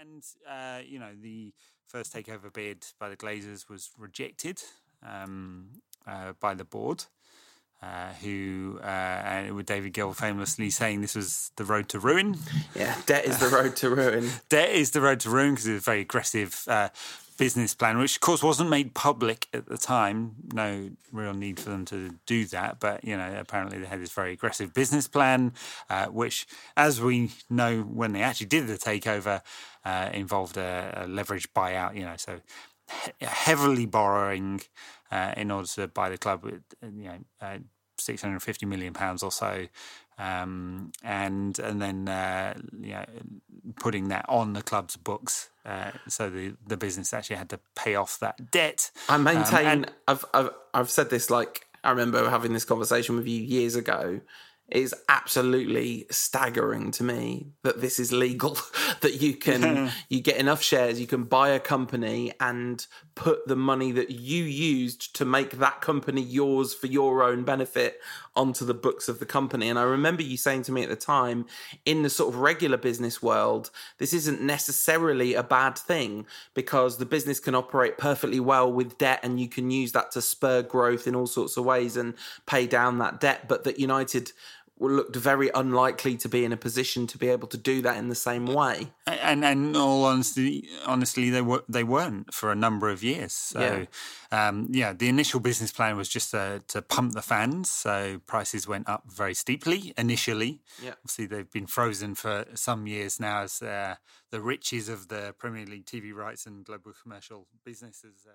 And, uh, you know, the first takeover bid by the Glazers was rejected um, uh, by the board. Uh, who uh, with David Gill famously saying this was the road to ruin. Yeah, debt is the [LAUGHS] road to ruin. debt is the road to ruin because it's a very aggressive uh, business plan, which of course wasn't made public at the time. No real need for them to do that, but you know apparently they had this very aggressive business plan, uh, which, as we know, when they actually did the takeover, uh, involved a, a leveraged buyout. You know, so heavily borrowing uh, in order to buy the club you know uh, 650 million pounds or so. Um, and and then uh, you know, putting that on the club's books uh, so the the business actually had to pay off that debt. I maintain um, and, I've, I've I've said this like I remember having this conversation with you years ago is absolutely staggering to me that this is legal [LAUGHS] that you can [LAUGHS] you get enough shares you can buy a company and put the money that you used to make that company yours for your own benefit onto the books of the company. And i remember you saying to me at the time in the sort of regular business world this isn't necessarily a bad thing because the business can operate perfectly well with debt and you can use that to spur growth in all sorts of ways and pay down that debt. But that united looked very unlikely to be in a position to be able to do that in the same way. And and all honesty, honestly, they were they weren't for a number of years. So yeah, um, yeah the initial business plan was just to, to pump the fans. So prices went up very steeply initially. Yeah, obviously they've been frozen for some years now as uh, the riches of the Premier League TV rights and global commercial businesses. Uh,